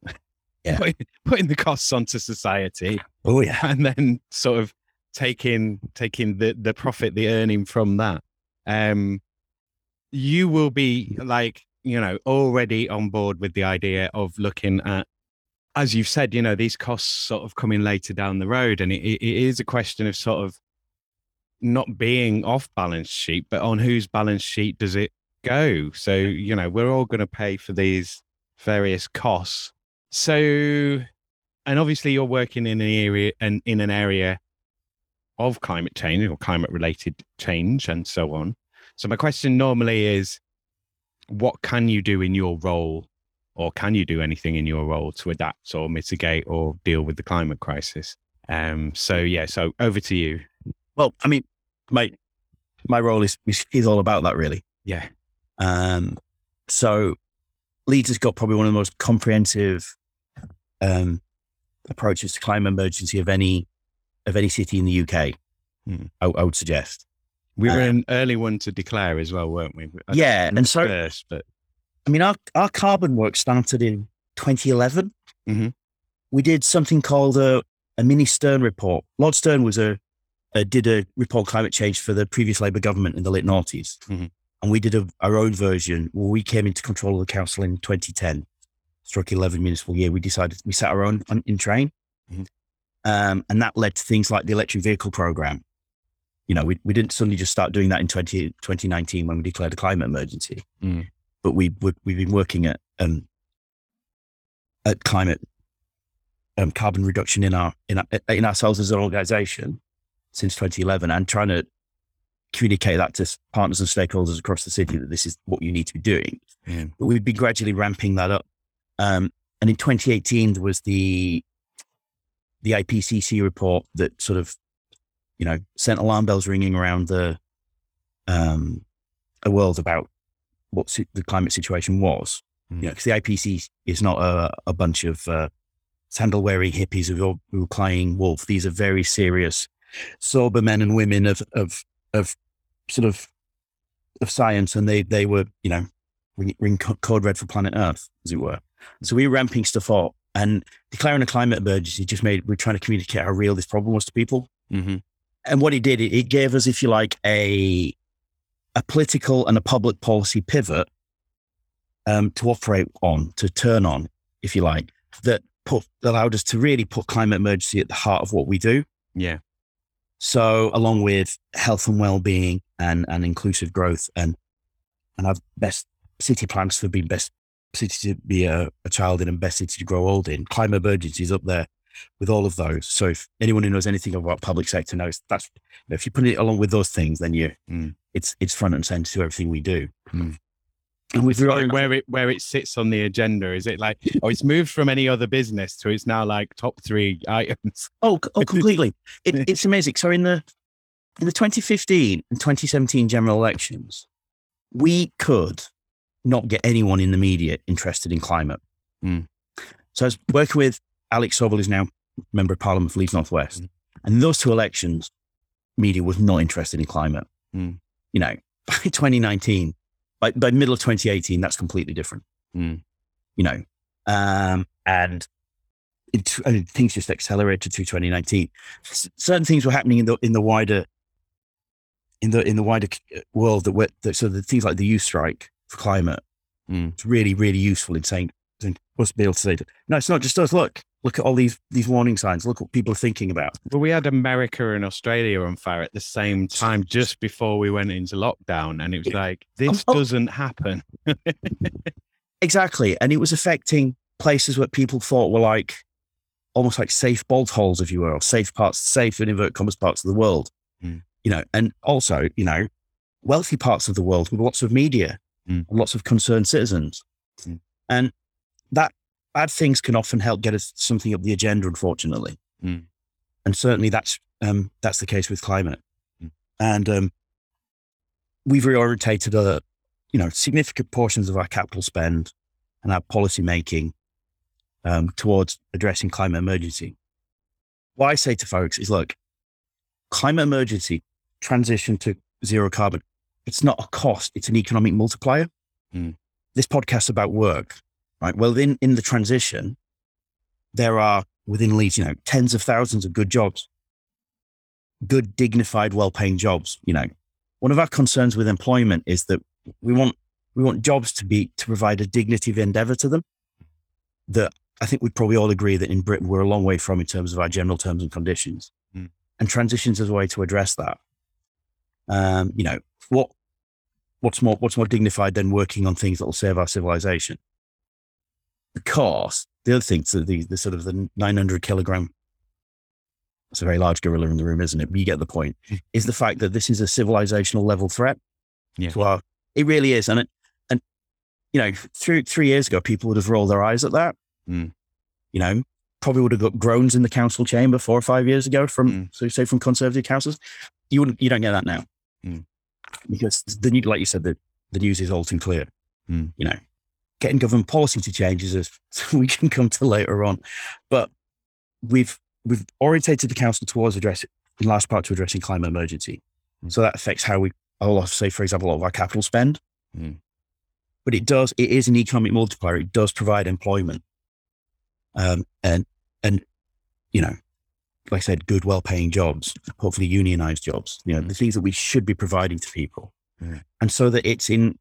Yeah. putting, putting the costs onto society, oh, yeah. and then sort of taking taking the the profit the earning from that. Um you will be like you know already on board with the idea of looking at as you've said you know these costs sort of coming later down the road. And it, it is a question of sort of not being off balance sheet but on whose balance sheet does it go? So you know we're all going to pay for these various costs so and obviously you're working in an area and in an area of climate change or climate related change and so on. So my question normally is what can you do in your role or can you do anything in your role to adapt or mitigate or deal with the climate crisis? Um so yeah, so over to you. Well, I mean, my, my role is, is, is all about that, really. Yeah. Um, so Leeds has got probably one of the most comprehensive um, approaches to climate emergency of any of any city in the UK. Hmm. I, I would suggest. We were Uh, an early one to declare as well, weren't we? I- Yeah, and so first, but I mean, our our carbon work started in 2011. Mhm. We did something called a, a mini Stern report. Lord Stern was a, a did a report climate change for the previous Labour government in the late noughties, Mhm. and we did a, our own version. Where we came into control of the council in 2010. Struck 11 minutes municipal year. We decided we set our own on, in train, Mhm. um, and that led to things like the electric vehicle program. You know, we, we didn't suddenly just start doing that in 20, 2019 when we declared a climate emergency Mm. but we we we've been working at um at climate um carbon reduction in our in our, in ourselves as an organization since 2011 and trying to communicate that to partners and stakeholders across the city that this is what you need to be doing Yeah. but we've been gradually ramping that up um and in 2018 there was the the IPCC report that sort of you know sent alarm bells ringing around the um a world about what the climate situation was. Mm. You know, because the IPCC is not a, a bunch of uh, sandal wearing hippies who are, who are playing wolf. These are very serious, sober men and women of of of sort of of science, and they they were you know ring, ring code red for planet Earth, as it were. So we were ramping stuff up and declaring a climate emergency. Just made we're trying to communicate how real this problem was to people hmm and what it did, it, it gave us, if you like, a a political and a public policy pivot um, to operate on, to turn on, if you like, that put allowed us to really put climate emergency at the heart of what we do. Yeah. So, along with health and well-being and and inclusive growth, and and our best city plans for being best city to be a, a child in and best city to grow old in, climate emergency is up there with all of those. So, if anyone who knows anything about public sector knows that's if you put it along with those things, then you Mm. it's it's front and center to everything we do. Mm. And we've Where- where it where it sits on the agenda is it like oh it's moved from any other business to it's now like top three items Oh, oh, completely. It, it's amazing. So in the in the 2015 and 2017 general elections, we could not get anyone in the media interested in climate. Mm. So I was working with Alex Sobel, who's now member of Parliament for Leeds Northwest, Mm. and those two elections, media was not interested in climate. Mm. You know, by 2019, by by middle of 2018, that's completely different Mm. you know, um, and it, and things just accelerated through 2019. S- certain things were happening in the in the wider in the in the wider world that were that, so the things like the youth strike for climate. Mm. It's really really useful in saying in us be able to say, no, it's not just us. Look, look at all these these warning signs. Look what people are thinking about. But we had America and Australia on fire at the same time, just before we went into lockdown, and it was like this Oh. doesn't happen. Exactly, and it was affecting places where people thought were like almost like safe bolt holes, if you will, or safe parts, safe in invert commas parts of the world. Mm. You know, and also you know, wealthy parts of the world with lots of media, Mm. lots of concerned citizens, Mm. and that bad things can often help get us something up the agenda, unfortunately. Mm. And certainly that's um, that's the case with climate, Mm. and um, we've reorientated a you know significant portions of our capital spend and our policy making um, towards addressing climate emergency. What I say to folks is, look, climate emergency transition to zero carbon. It's not a cost; it's an economic multiplier. Mm. This podcast's about work, right? Well, in in the transition, there are within Leeds, you know, tens of thousands of good jobs, good, dignified, well-paying jobs. You know, one of our concerns with employment is that we want we want jobs to be to provide a dignity of endeavor to them that I think we'd probably all agree that in Britain we're a long way from in terms of our general terms and conditions. Mm. And transitions is a way to address that. Um, you know, what what's more what's more dignified than working on things that will save our civilization? Because the other thing, so the, the sort of the 900 kilogram, it's a very large gorilla in the room, isn't it? But you get the point, Mm. is the fact that this is a civilizational level threat Yeah. to our, it really is. And, it, and, you know, three, three years ago, people would have rolled their eyes at that. Mm. You know, probably would have got groans in the council chamber four or five years ago from, Mm. so say from conservative councils. You wouldn't, you don't get that now. Because the new, like you said, the, the news is all too clear. Mm. You know, getting government policy to change is a, we can come to later on, but we've we've orientated the council towards addressing, in large part, to addressing climate emergency. Mm. So that affects how we, a lot of, say, for example, a lot of our capital spend. Mm. But it does, it is an economic multiplier. It does provide employment, um, and and you know, like I said, good, well-paying jobs, hopefully unionized jobs. You know, Mm. the things that we should be providing to people, Mm. and so that it's in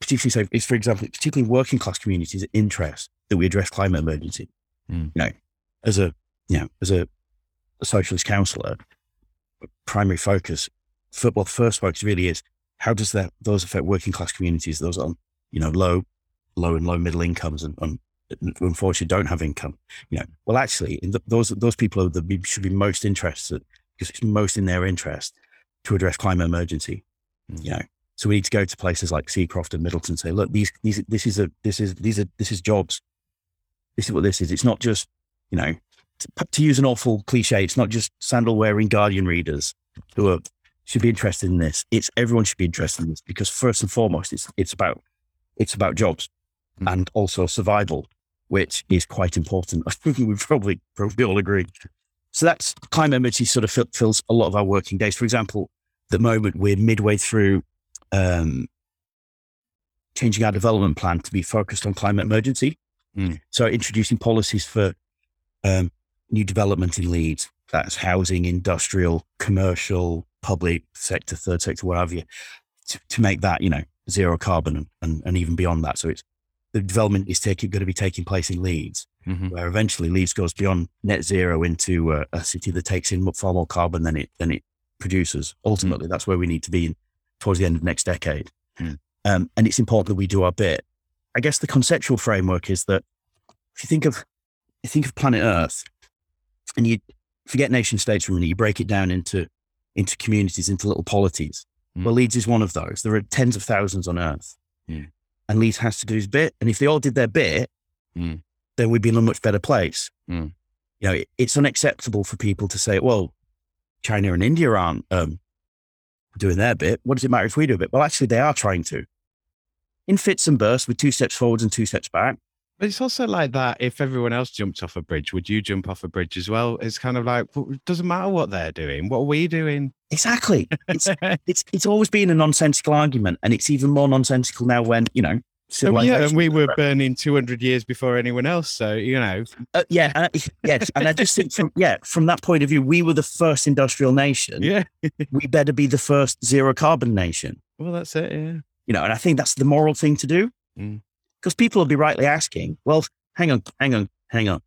particularly so it's for example, particularly working class communities' interest that we address climate emergency. Mm. You know, as a you know, as a, a socialist councillor, primary focus, football first focus really is how does that those affect working class communities, those on you know low, low and low middle incomes and, and unfortunately don't have income. You know, well actually, in those those people are the should be most interested because it's most in their interest to address climate emergency. Mm. You know, so we need to go to places like Seacroft and Middleton and say, look, these these this is a this is these are this is jobs. This is what this is. It's not just you know to, to use an awful cliche. It's not just sandal wearing Guardian readers who are should be interested in this. It's everyone should be interested in this because first and foremost, it's it's about it's about jobs Mm. and also survival, which is quite important. I think we probably probably all agree. So that's climate emergency sort of fill, fills a lot of our working days. For example, the moment we're midway through um, changing our development plan to be focused on climate emergency. Mm. So introducing policies for um, new development in Leeds. That's housing, industrial, commercial, public sector, third sector, have you, to, to make that, you know, zero carbon and, and, and even beyond that. So it's the development is taking, going to be taking place in Leeds, Mhm. where eventually Leeds goes beyond net zero into a, a city that takes in far more carbon than it than it produces. Ultimately, that's where we need to be in, towards the end of next decade. Mm. Um, and it's important that we do our bit. I guess the conceptual framework is that if you think of you think of planet Earth, and you forget nation states for a minute, you break it down into into communities, into little polities. Mm. Well, Leeds is one of those. There are tens of thousands on Earth, Yeah. And Leeds has to do his bit. And if they all did their bit, Mm. then we'd be in a much better place. Mm. You know, it, it's unacceptable for people to say, "Well, China and India aren't um, doing their bit. What does it matter if we do a bit?" Well, actually, they are trying to, in fits and bursts, with two steps forwards and two steps back. But it's also like that. If everyone else jumped off a bridge, would you jump off a bridge as well? It's kind of like well, it doesn't matter what they're doing. What are we doing? Exactly. It's it's it's always been a nonsensical argument, and it's even more nonsensical now when you know Oh, yeah, and we were burning 200 years before anyone else. So, you know, Uh, yeah, and I- yes, and I just think from yeah, from that point of view, we were the first industrial nation. yeah. We better be the first zero carbon nation. Well, that's it. Yeah. You know, and I think that's the moral thing to do. Mm. Because people will be rightly asking, well, hang on, hang on, hang on.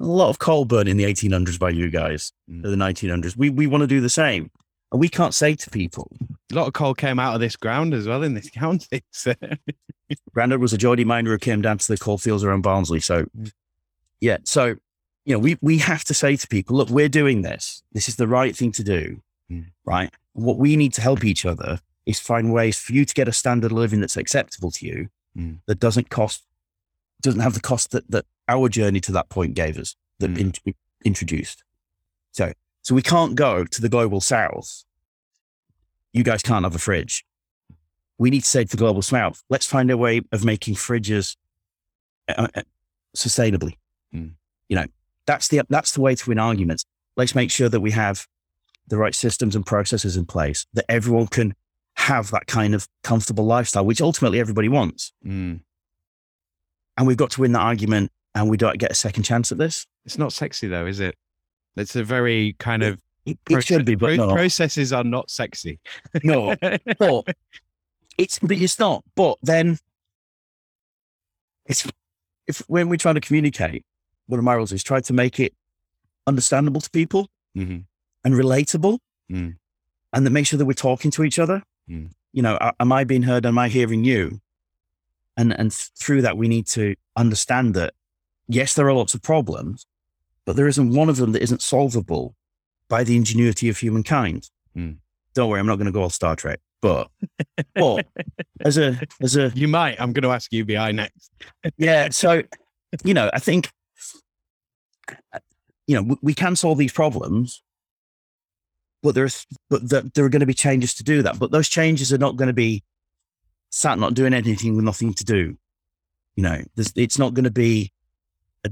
A lot of coal burn in the 1800s by you guys, Mm. the 1900s. We we want to do the same, and we can't say to people, A lot of coal came out of this ground as well in this county. So, Grandad was a Geordie miner who came down to the coalfields around Barnsley. So, Mm. yeah. So, you know, we, we have to say to people, look, we're doing this. This is the right thing to do. Mm. Right. What we need to help each other is find ways for you to get a standard of living that's acceptable to you Mm. that doesn't cost, doesn't have the cost that, that our journey to that point gave us, that Mm. in- introduced. So, so we can't go to the global south. You guys can't have a fridge we need to say to the global south, let's find a way of making fridges uh, uh, sustainably. Mm. You know, that's the that's the way to win arguments. Let's make sure that we have the right systems and processes in place that everyone can have that kind of comfortable lifestyle, which ultimately everybody wants. mm. And we've got to win that argument, and we don't get a second chance at this. it's not sexy though, is it? It's a very kind of It, it should be, but no, processes are not sexy. no. But it's but it's not. But then it's if when we're trying to communicate, one of my rules is try to make it understandable to people hmm and relatable, Mm. and then make sure that we're talking to each other. Mm. You know, am I being heard? Am I hearing you? And and through that, we need to understand that yes, there are lots of problems, but there isn't one of them that isn't solvable by the ingenuity of humankind. Mm. Don't worry, I'm not going to go all Star Trek, but but as a as a You might. I'm going to ask UBI next. yeah, so you know, I think you know we, we can solve these problems, but there's but the, there are going to be changes to do that. But those changes are not going to be sat not doing anything with nothing to do. You know, there's, it's not going to be a,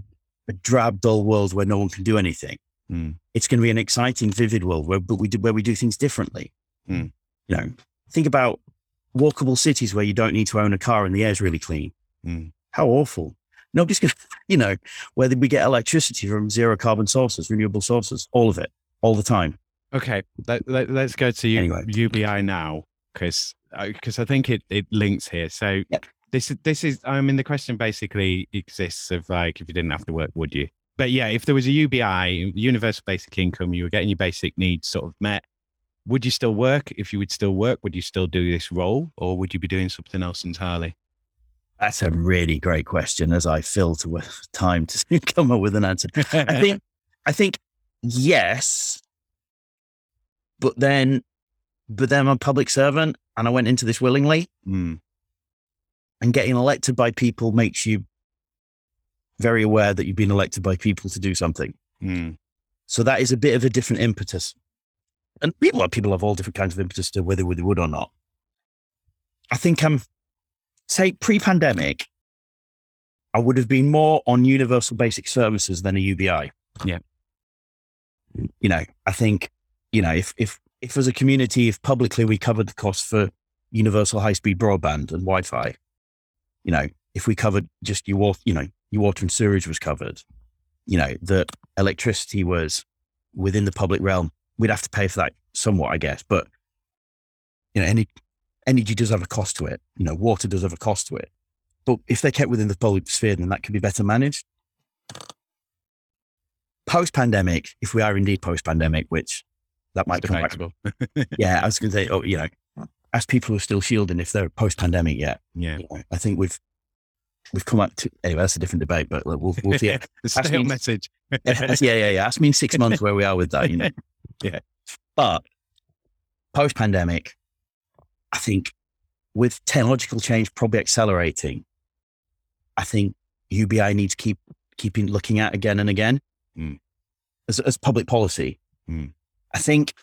a drab, dull world where no one can do anything. Mm. It's going to be an exciting, vivid world where but we do where we do things differently. Mm. You know, think about walkable cities where you don't need to own a car and the air's really clean. Mm. How awful. Nobody's going to, you know, whether we get electricity from zero carbon sources, renewable sources, all of it, all the time. Okay, let, let, us go to U, Anyway. UBI now because because uh, I think it, it links here. So Yep. this is this is I mean the question basically exists of like if you didn't have to work, would you? But yeah, if there was a UBI, universal basic income, you were getting your basic needs sort of met. Would you still work? If you would still work, would you still do this role, or would you be doing something else entirely? That's a really great question as I filter with time to come up with an answer. I think, I think yes, but then, but then I'm a public servant and I went into this willingly Mm, and getting elected by people makes you very aware that you've been elected by people to do something. mm, So that is a bit of a different impetus. And people, people have all different kinds of impetus to whether they would or not. I think I'm, say, pre pandemic, I would have been more on universal basic services than a UBI. Yeah. You know, I think, you know, if, if, if as a community, if publicly we covered the cost for universal high speed broadband and Wi Fi, you know, if we covered just your water, you know, your water and sewage was covered, you know, that electricity was within the public realm, we'd have to pay for that somewhat, I guess. But you know, any energy does have a cost to it. You know, water does have a cost to it. But if they're kept within the public sphere, then that could be better managed. Post pandemic, if we are indeed post pandemic, which that might it's come back. debatable. Yeah, I was going to say, oh, you know, as people who are still shielding if they're post pandemic yet, Yeah, you know, I think we've we've come up to anyway. That's a different debate, but we'll we'll see. the stale means- message. yeah, yeah, yeah. Ask me in six months where we are with that, you know. Yeah. But post pandemic, I think with technological change probably accelerating, I think UBI needs to keep keeping looking at again and again Mm. as as public policy. Mm. I think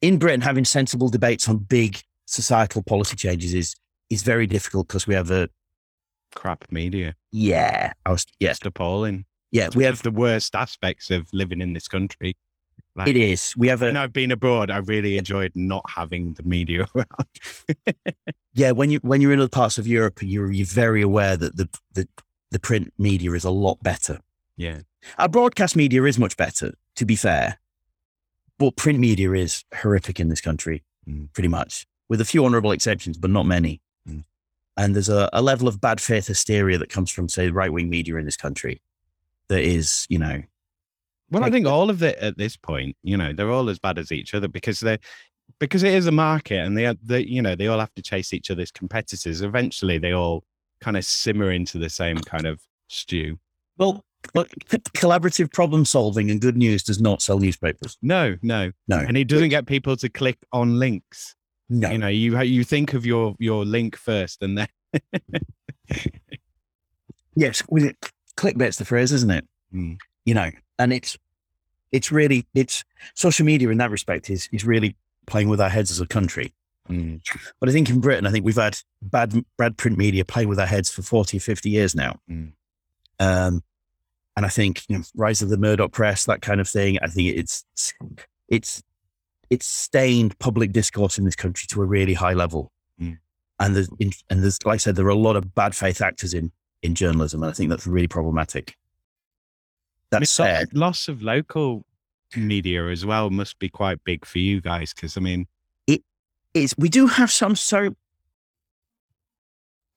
in Britain having sensible debates on big societal policy changes is is very difficult because we have a Crap media. yeah, I was yeah, It's appalling. yeah, we We have have the worst aspects of living in this country. Like, it is. We have a when I've been abroad, I really enjoyed not having the media around. yeah, when you when you're in other parts of Europe, you're you're very aware that the the the print media is a lot better. Yeah. Our broadcast media is much better, to be fair, but print media is horrific in this country, Mm. pretty much, with a few honourable exceptions, but not many. Mm. And there's a, a level of bad faith hysteria that comes from, say, right wing media in this country that is, you know, Well, I think all of it at this point, you know, they're all as bad as each other because they're because it is a market and they are they you know, they all have to chase each other's competitors. Eventually they all kind of simmer into the same kind of stew. well, look, collaborative problem solving and good news does not sell newspapers. No, no. No, And it doesn't get people to click on links. no. You know, you you think of your your link first and then Yes, with it, clickbait's the phrase, isn't it? Mm. You know, and it's it's really it's social media in that respect is is really playing with our heads as a country. Mm, But I think in Britain, I think we've had bad bad print media playing with our heads for 40, 50 years now. Mm. Um, and I think you know, rise of the Murdoch press, that kind of thing. I think it's it's it's stained public discourse in this country to a really high level. Mm. And there's in, and there's like I said, there are a lot of bad faith actors in in journalism, and I think that's really problematic. That said, lo- loss of local media as well must be quite big for you guys because I mean, it is. we do have some so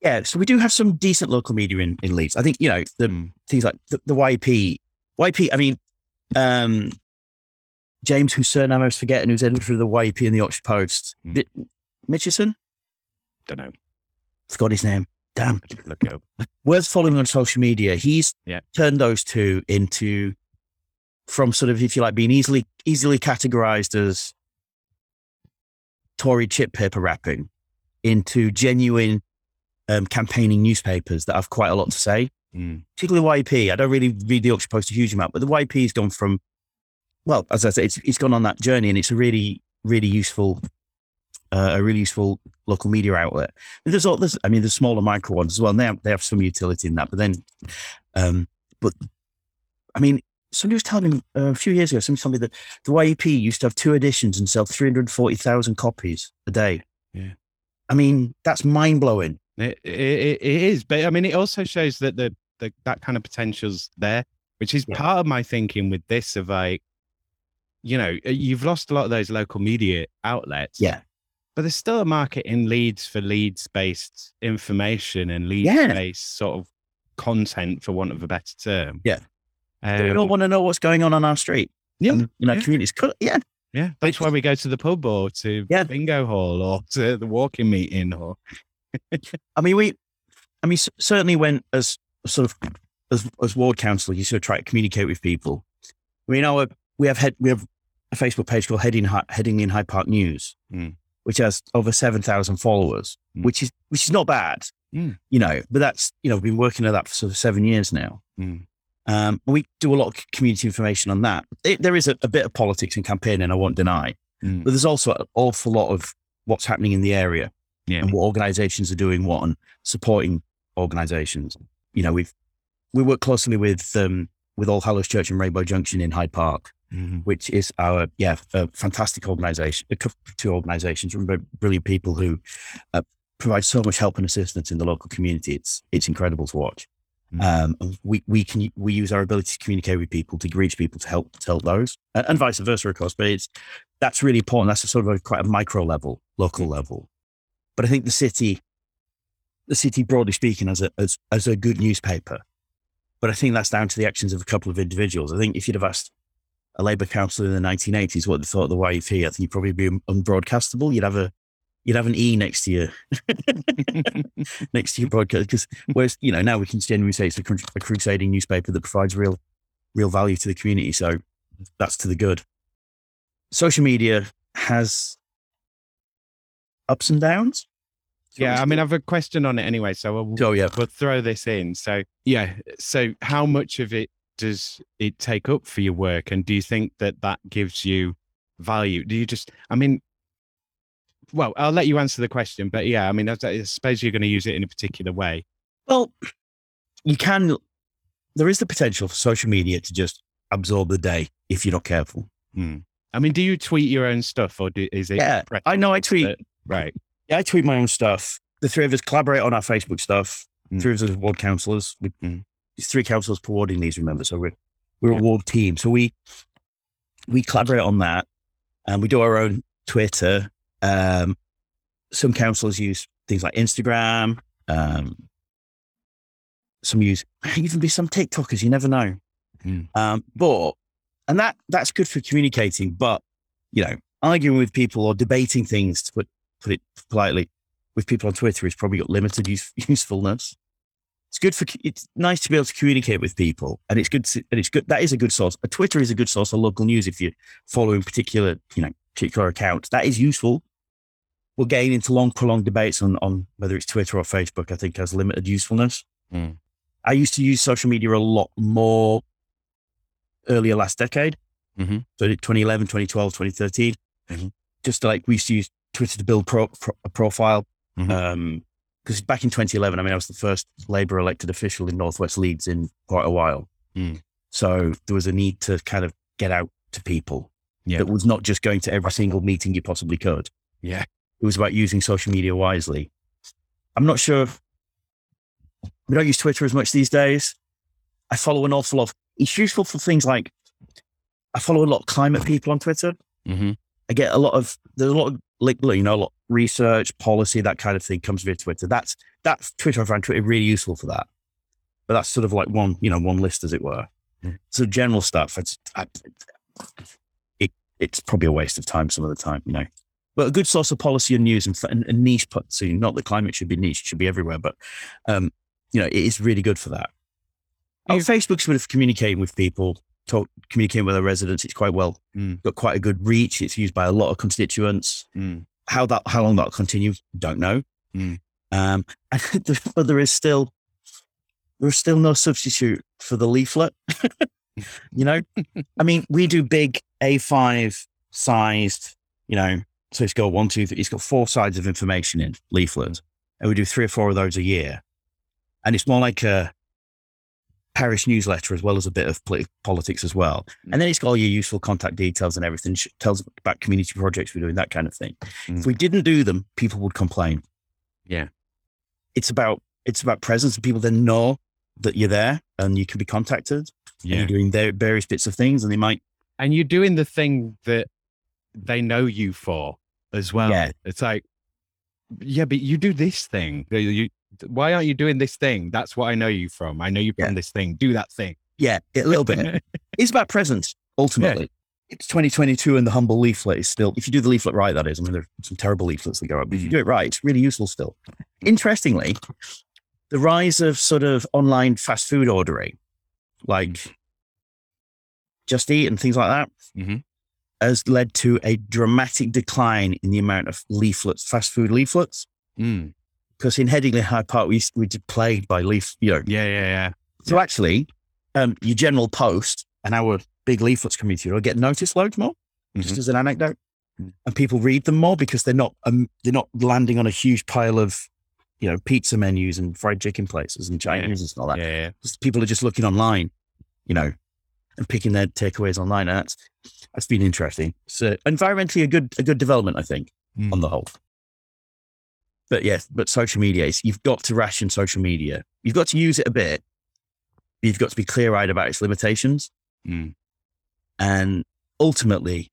yeah, so we do have some decent local media in, in Leeds. I think you know the mm, things like the, the YP, YP. I mean, um, James, whose surname I was forgetting, who's editor of the YP and the Oxford Post. Di- Mitchinson, don't know. forgot his name. Damn, Look up. worth following on social media. He's Yeah. turned those two into from sort of, if you like, being easily easily categorized as Tory chip paper wrapping into genuine um, campaigning newspapers that have quite a lot to say. Mm, Particularly YP. I don't really read the Yorkshire Post a huge amount, but the YP has gone from, well, as I said, it's, it's gone on that journey, and it's a really, really useful, uh, a really useful local media outlet. And there's all this. I mean, there's smaller micro ones as well. And they have, they have some utility in that, but then, um, but I mean, somebody was telling me uh, a few years ago. Somebody told me that the YEP used to have two editions and sell three hundred forty thousand copies a day. Yeah. I mean, that's mind blowing. It, it, it is, but I mean, it also shows that the, the that kind of potential's there, which is Yeah. part of my thinking with this of like, you know, you've lost a lot of those local media outlets. Yeah. but there's still a market in Leeds for Leeds based information and Leeds Yeah. based sort of content, for want of a better term. Yeah. we Um, all want to know what's going on on our street. Yeah, and in our yeah. communities. Co- Yeah, yeah, that's why we go to the pub or to Yeah. bingo hall or to the walking meeting or I mean, we, I mean, certainly when as sort of as as ward council, you sort of try to communicate with people. I mean, uh, we have head we have a Facebook page called Heading Heading in Hyde Park News, Mm. which has over seven thousand followers, Mm. which is which is not bad, Mm. you know. But that's you know we've been working at that for sort of seven years now. Mm. Um, we do a lot of community information on that. It, there is a, a bit of politics and campaigning, I won't deny, Mm. but there's also an awful lot of what's happening in the area yeah, and what organizations are doing what and supporting organizations. You know, we've we work closely with um, with All Hallows Church in Rainbow Junction in Hyde Park, Mhm. which is our yeah a fantastic organization, a couple- two organizations, br- brilliant people who uh, provide so much help and assistance in the local community. It's it's incredible to watch. Mm. Um, we we can we use our ability to communicate with people to reach people to help to help those, and, and vice versa, of course. But it's that's really important. That's a sort of a, quite a micro level, local level. But I think the city, the city broadly speaking, as a as, as a good newspaper. But I think that's down to the actions of a couple of individuals. I think if you'd have asked a Labour councillor in the 1980s what they thought of the YEP, I think you'd probably be unbroadcastable. You'd have a you'd have an E next to your next to your broadcast because whereas you know now we can genuinely say it's a, a crusading newspaper that provides real real value to the community. So that's to the good. Social media has ups and downs. yeah. I mean, I've a question on it anyway, so we'll, oh yeah, we'll throw this in. So yeah, so how much of it does it take up for your work, and do you think that that gives you value? Do you just, I mean, well, I'll let you answer the question, but yeah, I mean, I, I suppose you're going to use it in a particular way. Well, you can. There is the potential for social media to just absorb the day if you're not careful. Hmm. I mean, do you tweet your own stuff, or do, is it? Yeah, I know I tweet. that- right. Yeah, I tweet my own stuff. the three of us collaborate on our Facebook stuff. Mm. Three of us are ward councillors. We, Mm. There's three councillors per ward in these, remember? So we're we're Yeah. a ward team. So we we collaborate on that, and we do our own Twitter. Um, some councillors use things like Instagram. Um, some use even be some TikTokers. You never know. Mm. Um, but and that that's good for communicating. But you know, arguing with people or debating things to put put it politely with people on Twitter has probably got limited use, usefulness. It's good for it's nice to be able to communicate with people, and it's good. To, and it's good. That is a good source. A Twitter is a good source of local news if you're following particular you know particular accounts. That is useful. We'll getting into long prolonged debates on on whether it's Twitter or Facebook. I think has limited usefulness. Mm. I used to use social media a lot more earlier last decade. Mhm. So 2011, 2012, 2013. Mhm. Just like we used to use Twitter to build pro, pro, a profile. Mhm. Um, because back in 2011, I mean, I was the first Labour elected official in Northwest Leeds in quite a while. Mm. So there was a need to kind of get out to people. Yeah. That was not just going to every single meeting you possibly could. Yeah. It was about using social media wisely. I'm not sure. We don't use Twitter as much these days. I follow an awful lot. Of, it's useful for things like I follow a lot of climate people on Twitter. Mhm. I get a lot of there's a lot of like you know a lot of research, policy, that kind of thing comes via Twitter. That's that's Twitter. I find Twitter really useful for that. But that's sort of like one you know one list as it were. Mm. So general stuff. It's I, it it's probably a waste of time some of the time, you know. But a good source of policy and news and, and, and niche. So not that climate should be niche, it should be everywhere, but um, you know it is really good for that. Oh, Facebook's sort of communicating with people, talk, communicating with their residents. It's quite well Mm. got quite a good reach. It's used by a lot of constituents. Mm. How that how long that continues, don't know. Mm. Um, but there is still there is still no substitute for the leaflet. you know, I mean, we do big A5 sized. You know, so it's got one, two, three. It's got four sides of information in leaflet, and we do three or four of those a year. And it's more like a parish newsletter as well as a bit of polit- politics as well. And then it's got all your useful contact details and everything. Sh- tells about community projects we're doing, that kind of thing. Mm. If we didn't do them, people would complain. Yeah. It's about it's about presence, and people then know that you're there and you can be contacted. And Yeah. you're doing their various bits of things, and they might. And you're doing the thing that they know you for as well. Yeah. It's like, yeah, but you do this thing. You- why aren't you doing this thing? That's what I know you from. I know you from Yeah. this thing. Do that thing. Yeah, a little bit. it's about presence ultimately. It's 2022, and the humble leaflet is still. If you do the leaflet right, that is. I mean, there are some terrible leaflets that go up, but if you Mm. do it right, it's really useful still. Interestingly, the rise of sort of online fast food ordering, like Just Eat and things like that, Mhm. has led to a dramatic decline in the amount of leaflets, fast food leaflets. Mm. Because in Headingley Hyde Park, we used, we did plagued by leaf, you know. Yeah, yeah, yeah. So actually, um, your general post and our big leaflets community will get noticed loads more. Just Mhm. as an anecdote, Mm. and people read them more because they're not um, they're not landing on a huge pile of you know pizza menus and fried chicken places and Chinese and all that. Yeah, yeah. Just people are just looking online, you know, and picking their takeaways online. And that's that's been interesting. So environmentally a good a good development, I think, Mm. on the whole. But yes, but social media is you've got to ration social media. You've got to use it a bit. You've got to be clear eyed about its limitations. Mm. And ultimately,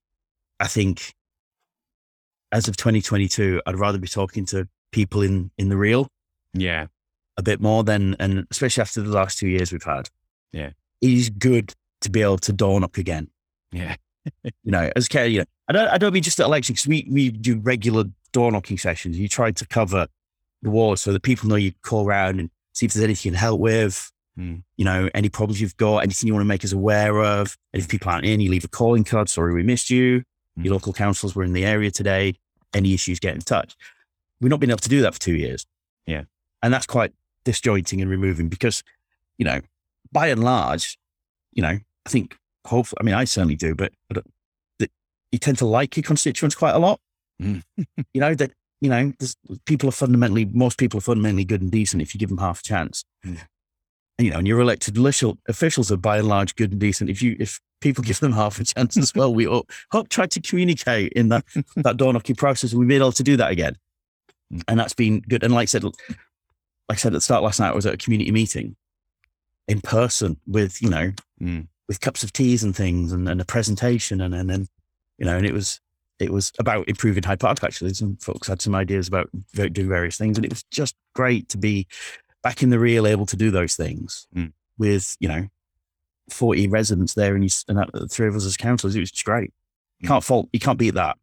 I think as of 2022, I'd rather be talking to people in in the real Yeah. a bit more than, and especially after the last two years we've had. Yeah. it is good to be able to dawn up again. Yeah. You know, as care, you know, I don't, I don't mean just at election because we we do regular door knocking sessions. You try to cover the ward so that people know you call around and see if there's anything you can help with. Mm. You know, any problems you've got, anything you want to make us aware of. And if people aren't in, you leave a calling card. Sorry, we missed you. Mm. Your local councils were in the area today. Any issues, get in touch. We've not been able to do that for two years. Yeah. And that's quite disjointing and removing because, you know, by and large, you know, I think hopefully, I mean, I certainly do, but, but that you tend to like your constituents quite a lot. Mm. you know, that, you know, people are fundamentally, most people are fundamentally good and decent if you give them half a chance. Mm. And, you know, and your elected officials are by and large good and decent. If you, if people give them half a chance as well, we hope, hope try to communicate in that, that door knocking process. And we've been able to do that again. Mm. and that's been good. And like I said, like I said at the start last night, I was at a community meeting in person with you know Mm. with cups of teas and things, and, and a presentation, and and then you know, and it was it was about improving Hyde Park. Actually, some folks had some ideas about doing various things, and it was just great to be back in the real, able to do those things Mm. with you know forty residents there, and you and that, the three of us as councillors. It was just great. You Mm. can't fault. You can't beat that.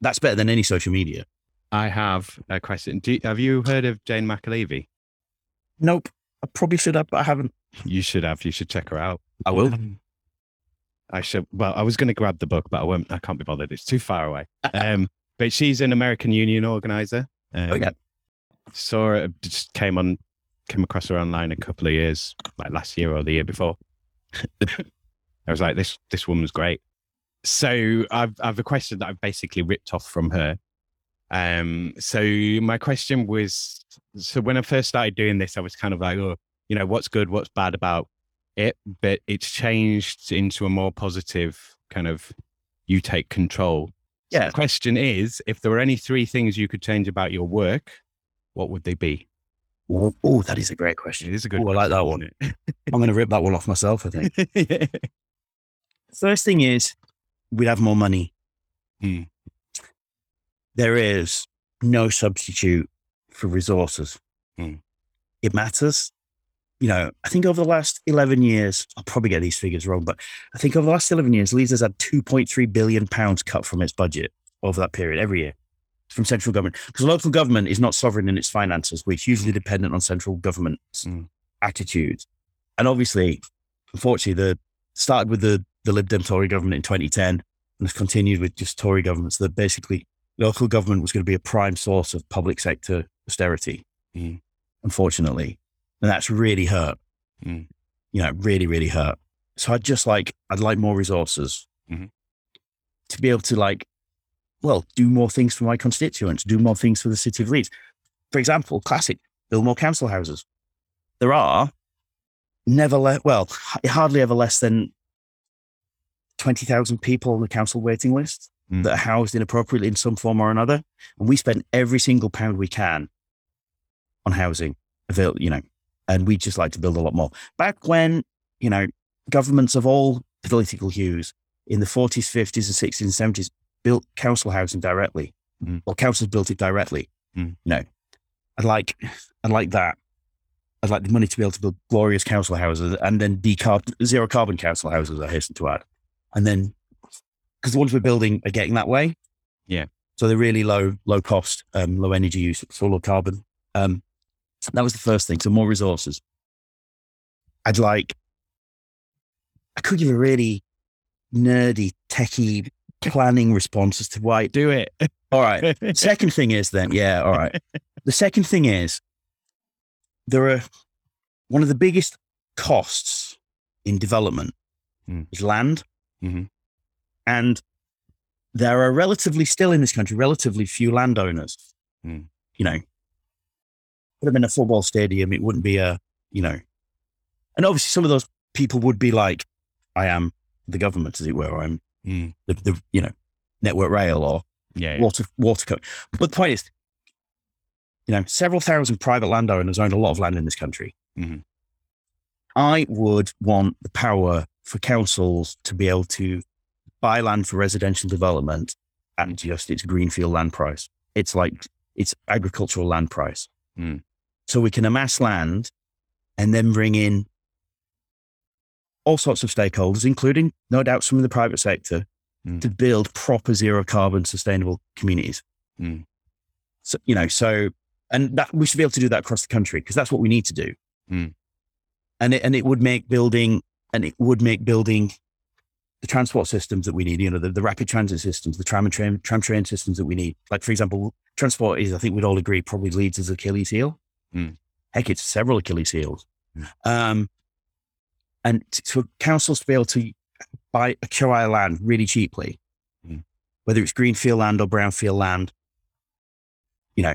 That's better than any social media. I have a question. You, have you heard of Jane McAlevey? Nope. I probably should have, but I haven't. You should have. You should check her out. I will. I should. Well, I was going to grab the book, but I won't. I can't be bothered. It's too far away. Um, but she's an American Union organizer. Um, yeah. Saw her, just came on, came across her online a couple of years, like last year or the year before. I was like, this this woman's great. So I've I've a question that I've basically ripped off from her. Um, so my question was, so when I first started doing this, I was kind of like, oh, you know, what's good, what's bad about it, but it's changed into a more positive kind of you take control. So Yeah. the question is, if there were any three things you could change about your work, what would they be? Oh, that is a great question. It is a good. Ooh, I like that one. I'm going to rip that one off myself. I think. isn't? First thing is, we'd have more money. Hmm. There is no substitute for resources. Hmm. It matters. You know, I think over the last 11 years, I'll probably get these figures wrong, but I think over the last 11 years, Leeds has had 2.3 billion pounds cut from its budget over that period every year from central government. Because local government is not sovereign in its finances. We're hugely dependent on central government's Hmm. attitudes. And obviously, unfortunately, the started with the, the Lib Dem Tory government in 2010 and has continued with just Tory governments that basically local government was going to be a prime source of public sector austerity, Mm. unfortunately. And that's really hurt. Mm. You know, really, really hurt. So I'd just like, I'd like more resources Mhm. to be able to like, well, do more things for my constituents, do more things for the city of Leeds. For example, classic, build more council houses. There are never le- well, hardly ever less than 20,000 people on the council waiting list Mm. that are housed inappropriately in some form or another. And we spend every single pound we can on housing, avail- you know, and we just like to build a lot more. Back when, you know, governments of all political hues in the 40s, 50s, and 60s and 70s built council housing directly, Mm. or councils built it directly. Mm. You know, I'd like, I'd like that. I'd like the money to be able to build glorious council houses and then decarb zero carbon council houses, I hasten to add. And then, because the ones we're building are getting that way. Yeah. So they're really low, low cost, um, low energy use, so low carbon. Um, that was the first thing. So more resources. I'd like, I could give a really nerdy, techie planning response as to why. Do it. All right. Second thing is then, yeah, all right. The second thing is there are one of the biggest costs in development Mm. is land. Mhm. And there are relatively still in this country, relatively few landowners. Mm. You know, put them in a football stadium, it wouldn't be a, you know, and obviously some of those people would be like, I am the government, as it were, I'm Mm. the, the you know, network rail or Yeah. water water co- But the point is, you know, several thousand private landowners own a lot of land in this country. Mhm. I would want the power for councils to be able to buy land for residential development at just its greenfield land price. It's like it's agricultural land price. Mm. So we can amass land and then bring in all sorts of stakeholders, including no doubt some of the private sector, Mm. to build proper zero carbon sustainable communities. Mm. So, you know, so, and that we should be able to do that across the country because that's what we need to do. Mm. And it, and it would make building, and it would make building the transport systems that we need, you know, the, the rapid transit systems, the tram and train, tram train systems that we need. Like, for example, transport is, I think we'd all agree, probably Leeds as Achilles heel. Mm. Heck, it's several Achilles heels. Mm. Um, and for councils to be able to buy acquire land really cheaply, Mm. whether it's greenfield land or brownfield land, you know,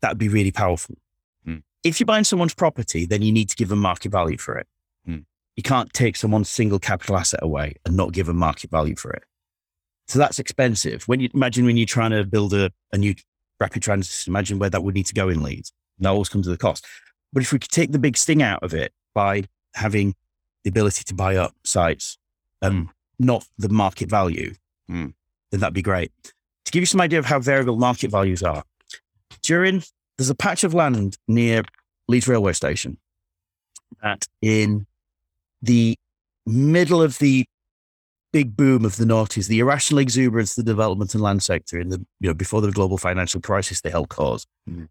that would be really powerful. Mm. If you're buying someone's property, then you need to give them market value for it. Mm. You can't take someone's single capital asset away and not give them market value for it. So that's expensive. When you imagine when you're trying to build a, a new rapid transit. Imagine where that would need to go in Leeds. That always comes with a cost. But if we could take the big sting out of it by having the ability to buy up sites, um, not the market value, Mm. then that'd be great. To give you some idea of how variable market values are, during there's a patch of land near Leeds railway station that in the middle of the big boom of the noughties, the irrational exuberance of the development and land sector in the you know before the global financial crisis they helped cause. Mm.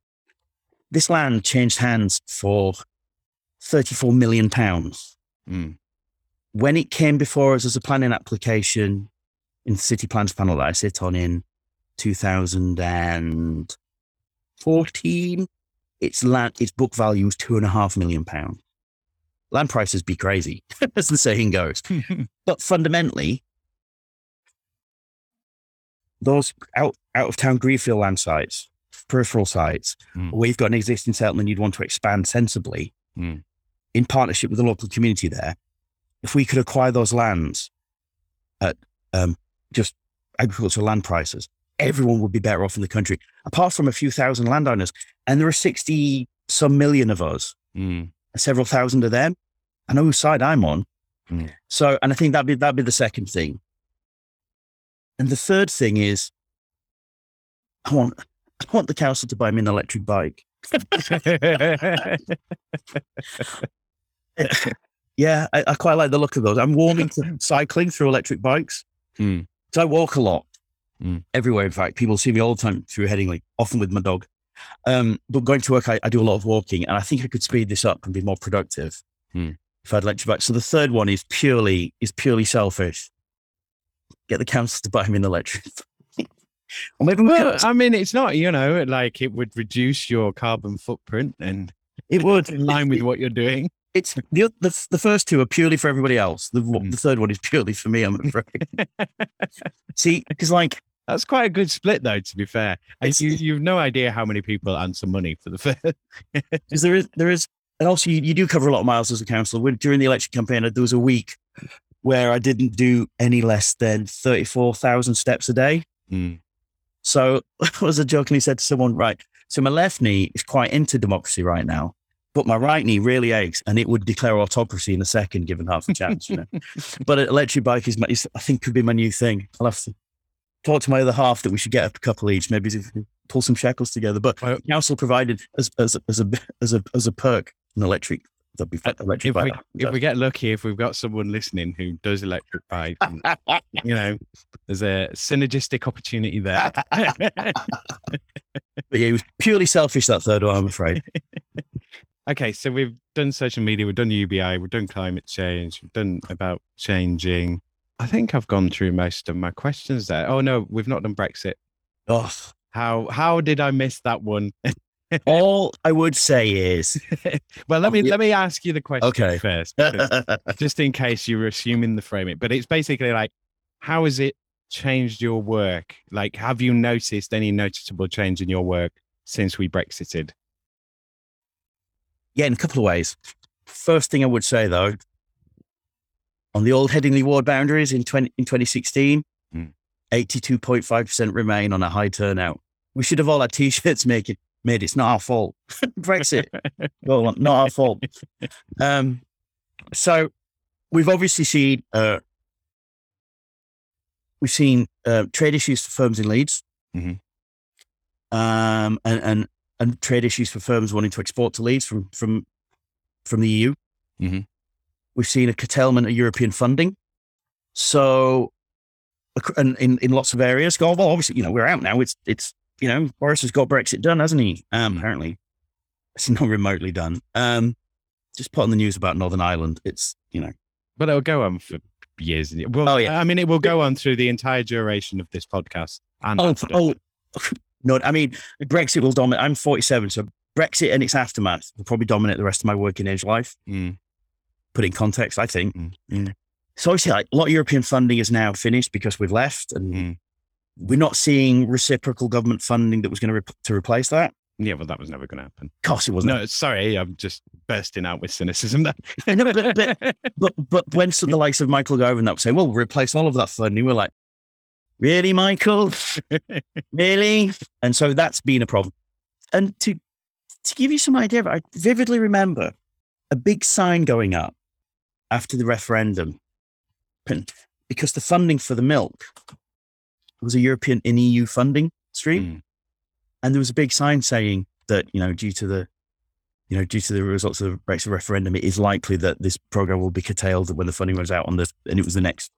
This land changed hands for 34 million pounds. Mm. When it came before us as a planning application in the city plans panel that I sit on in 2014, its land, its book value was two and a half million pounds. Land prices be crazy, as the saying goes. But fundamentally, those out, out of town greenfield land sites, peripheral sites, Mm. where you've got an existing settlement you'd want to expand sensibly Mm. in partnership with the local community there, if we could acquire those lands at um, just agricultural land prices, everyone would be better off in the country, apart from a few thousand landowners. And there are 60 some million of us Mm. several thousand of them. I know whose side I'm on. Mm. So, and I think that'd be that'd be the second thing. And the third thing is, I want I want the council to buy me an electric bike. Yeah, I, I quite like the look of those. I'm warming to cycling through electric bikes. Mm. So I walk a lot Mm. everywhere. In fact, people see me all the time through Headingley, often with my dog. Um, but going to work, I, I do a lot of walking, and I think I could speed this up and be more productive Mm. if I had electric bike. So the third one is purely is purely selfish. Get the council to buy me an electric. bike. or maybe we Well, I mean, it's not, you know, like it would reduce your carbon footprint and it would in line with what you're doing. It's the, the the first two are purely for everybody else. The Mm. the third one is purely for me. I'm afraid. See, because like That's quite a good split, though, to be fair. You, you've no idea how many people answer money for the first. because there is there is and also you, you do cover a lot of miles as a councillor. when during the election campaign there was a week where i didn't do any less than 34000 steps a day Mm. So i was jokingly said to someone right so my left knee is quite into democracy right now but my right knee really aches and it would declare autocracy in a second given half a chance you know. But an electric bike is, my, is i think could be my new thing. I'll have to talk to my other half that we should get a couple each maybe pull some shackles together. But Well- council provided as as as a as a as a perk an electric that'd be electric Uh, If we, if we get lucky, if we've got someone listening who does electric bike, and, you know, there's a synergistic opportunity there. But yeah, it was purely selfish that third one, I'm afraid. okay, so we've done social media, we've done UBI, we've done climate change, we've done about changing. I think I've gone through most of my questions there. Oh no, we've not done Brexit. Oh, How how did I miss that one? all I would say is Well, let me let me ask you the question Okay. first, just in case you were assuming the framing. But it's basically like, how has it changed your work? Like, have you noticed any noticeable change in your work since we Brexited? yeah, in a couple of ways. First thing I would say though, on the old Headingley ward boundaries in 20, in 2016, Mm. 82.5% remain on a high turnout. We should have all our t-shirts making made it's not our fault. Brexit. well, not our fault. Um, so we've obviously seen uh, we've seen uh, trade issues for firms in Leeds, Mhm. um, and, and and trade issues for firms wanting to export to Leeds from from from the EU. Mhm. We've seen a curtailment of European funding. So, and in, in lots of areas, go well. Obviously, you know we're out now. It's it's you know Boris has got Brexit done, hasn't he? Um, Mm. Apparently, it's not remotely done. Um, just put on the news about Northern Ireland. It's you know But it'll go on for years. and- Well, Oh, yeah. I mean, it will go on through the entire duration of this podcast. And Oh, oh, no. I mean, Brexit will dominate. I'm 47, so Brexit and its aftermath will probably dominate the rest of my working age life. Mm, Put in context, I think. Mm. Mm. So obviously, like, a lot of European funding is now finished because we've left, and mm. We're not seeing reciprocal government funding that was going to re- to replace that. Yeah, well, that was never going to happen. Of course, it wasn't. No, sorry, I'm just bursting out with cynicism there. No, but, but, but, but when so the likes of Michael Gove and that were saying, "Well, we'll replace all of that funding," we're like, really, Michael? really? And so that's been a problem. And to to give you some idea, I vividly remember a big sign going up after the referendum because the funding for the milk was a European and EU funding stream. Mm. And there was a big sign saying that, you know, due to the you know, due to the results of the Brexit referendum, it is likely that this program will be curtailed when the funding runs out on the and it was the next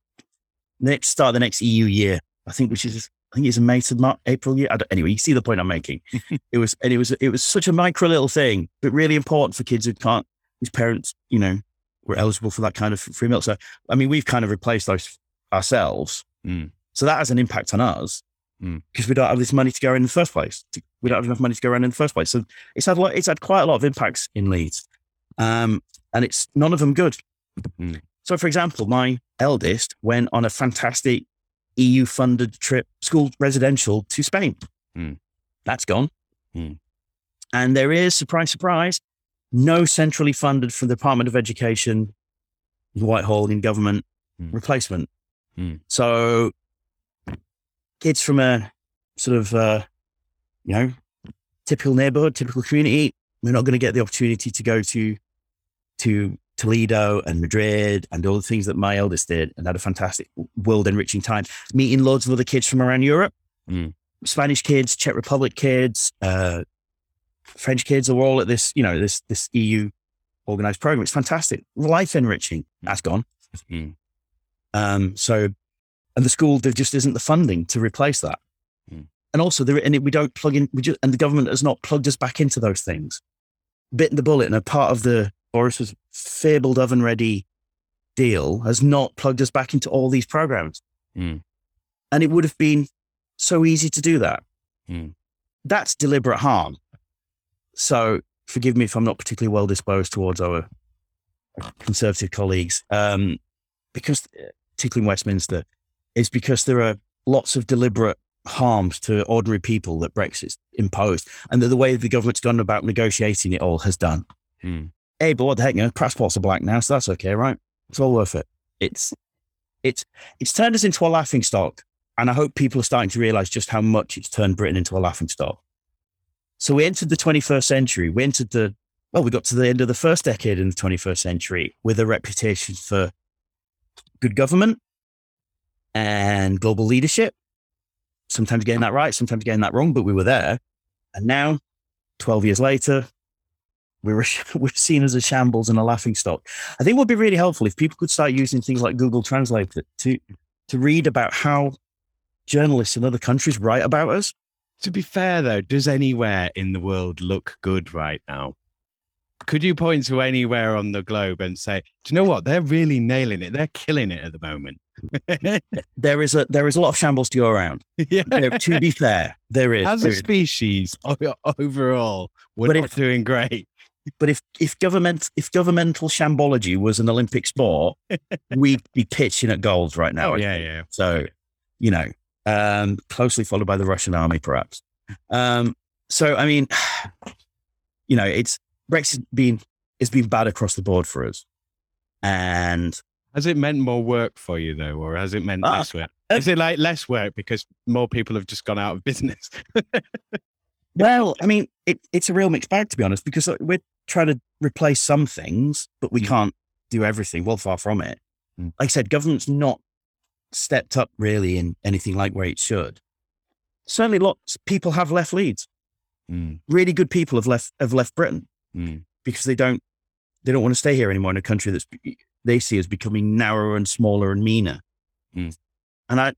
next start of the next EU year. I think which is I think it's a May to March, April year. anyway, you see the point I'm making. it was and it was it was such a micro little thing, but really important for kids who can't whose parents, you know, were eligible for that kind of free milk. So I mean, we've kind of replaced those ourselves. Mm. So that has an impact on us Mm. because we don't have this money to go in the first place. We don't have enough money to go around in the first place. So it's had a lot, it's had quite a lot of impacts in Leeds, um, and it's none of them good. Mm. So, for example, my eldest went on a fantastic EU-funded trip, school residential to Spain. Mm. That's gone, Mm. and there is surprise, surprise, no centrally funded from the Department of Education, Whitehall in government Mm. replacement. Mm. So kids from a sort of, uh, you know, typical neighborhood, typical community, we're not going to get the opportunity to go to, to Toledo and Madrid and all the things that my eldest did and had a fantastic world enriching time meeting loads of other kids from around Europe, Mm. Spanish kids, Czech Republic kids, uh, French kids are all at this, you know, this, this EU organized program. It's fantastic. Life enriching. That's gone. Mm. Um, so, and the school, there just isn't the funding to replace that. Mm. And also, there, and it, we don't plug in, we just, and the government has not plugged us back into those things. Bitten the bullet, and a part of the Boris's fabled oven ready deal has not plugged us back into all these programs. Mm. And it would have been so easy to do that. Mm. That's deliberate harm. So, forgive me if I'm not particularly well disposed towards our conservative colleagues, um, because particularly in Westminster, is because there are lots of deliberate harms to ordinary people that Brexit's imposed, and that the way the government's gone about negotiating it all has done. Mm. Hey, but what the heck? You know, passports are black now, so that's okay, right? It's all worth it. It's it's it's turned us into a laughing stock, and I hope people are starting to realise just how much it's turned Britain into a laughing stock. So we entered the 21st century. We entered the well, we got to the end of the first decade in the 21st century with a reputation for good government and global leadership. Sometimes getting that right, sometimes getting that wrong, but we were there. And now, 12 years later, we were, we're seen as a shambles and a laughing stock. I think it would be really helpful if people could start using things like Google Translate to, to read about how journalists in other countries write about us. To be fair, though, does anywhere in the world look good right now? Could you point to anywhere on the globe and say, do you know what? They're really nailing it. They're killing it at the moment. There is a there is a lot of shambles to go around. yeah. There- to be fair, there is. As a species, overall, we're But not if- doing great. But if if government if governmental shambology was an Olympic sport, we'd be pitching at gold right now. Oh, yeah, yeah. So, you know, um, closely followed by the Russian army, perhaps. Um, so, I mean, you know, it's Brexit been it's been bad across the board for us, and Has it meant more work for you, though, or has it meant Uh, less work? uh, Is it like less work because more people have just gone out of business? well, I mean, it, it's a real mixed bag to be honest, because uh, we're trying to replace some things, but we Mm. can't do everything. Well, far from it. Mm. Like I said, government's not stepped up really in anything like where it should. Certainly, lots of people have left Leeds. Mm, Really good people have left have left Britain. Mm, because they don't they don't want to stay here anymore in a country that's they see as becoming narrower and smaller and meaner. Mm. And I,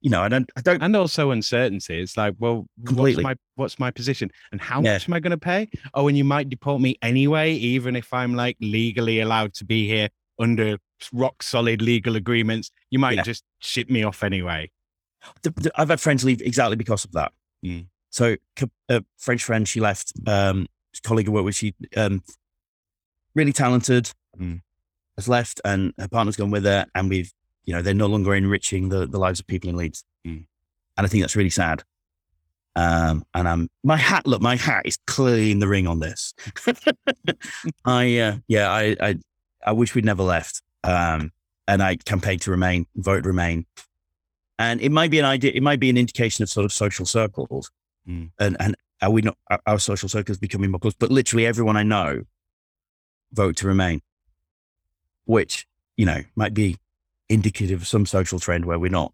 you know, I don't, I don't. And also uncertainty. It's like, well, Completely. what's my what's my position and how Yeah. much am I going to pay? Oh, and you might deport me anyway, even if I'm like legally allowed to be here under rock solid legal agreements. You might Yeah. just ship me off anyway. the- the- I've had friends leave exactly because of that. Mm. So a French friend, she left. Um, colleague I work with, she um, really talented, Mm. has left, and her partner's gone with her, and we've, you know, they're no longer enriching the the lives of people in Leeds, Mm. and I think that's really sad. Um, and I'm my hat. Look, my hat is clearly in the ring on this. I, uh, yeah, I, I, I wish we'd never left. Um, and I campaigned to remain, vote remain. and it might be an idea. It might be an indication of sort of social circles, Mm. and and are we not our- social circles becoming more close? But literally everyone I know vote to remain, which you know might be indicative of some social trend where we're not.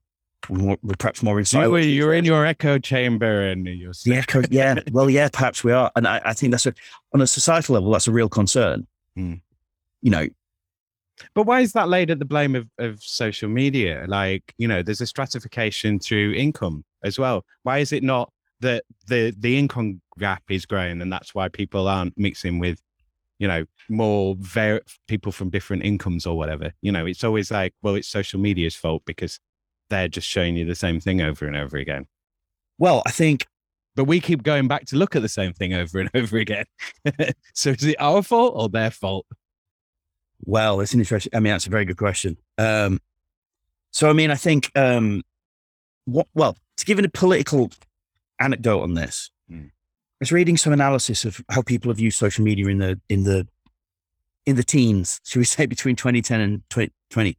We're, perhaps more You, inside. you're in your echo chamber and you're Yeah, co- yeah. Well, yeah, perhaps we are, and I, I think that's a on a societal level that's a real concern. Hmm. You know, But why is that laid at the blame of, of social media? Like, you know, there's a stratification through income as well. Why is it not that the the income gap is growing and that's why people aren't mixing with, you know, more ver- people from different incomes or whatever? You know, it's always like, well, it's social media's fault because they're just showing you the same thing over and over again. well, I think But we keep going back to look at the same thing over and over again. so is it our fault or their fault? Well, it's an interesting. I mean, that's a very good question. Um, so, I mean, I think, um, what, well, to give it a political anecdote on this, Hmm. I was reading some analysis of how people have used social media in the in the in the teens, should we say, between 2010 and 2020,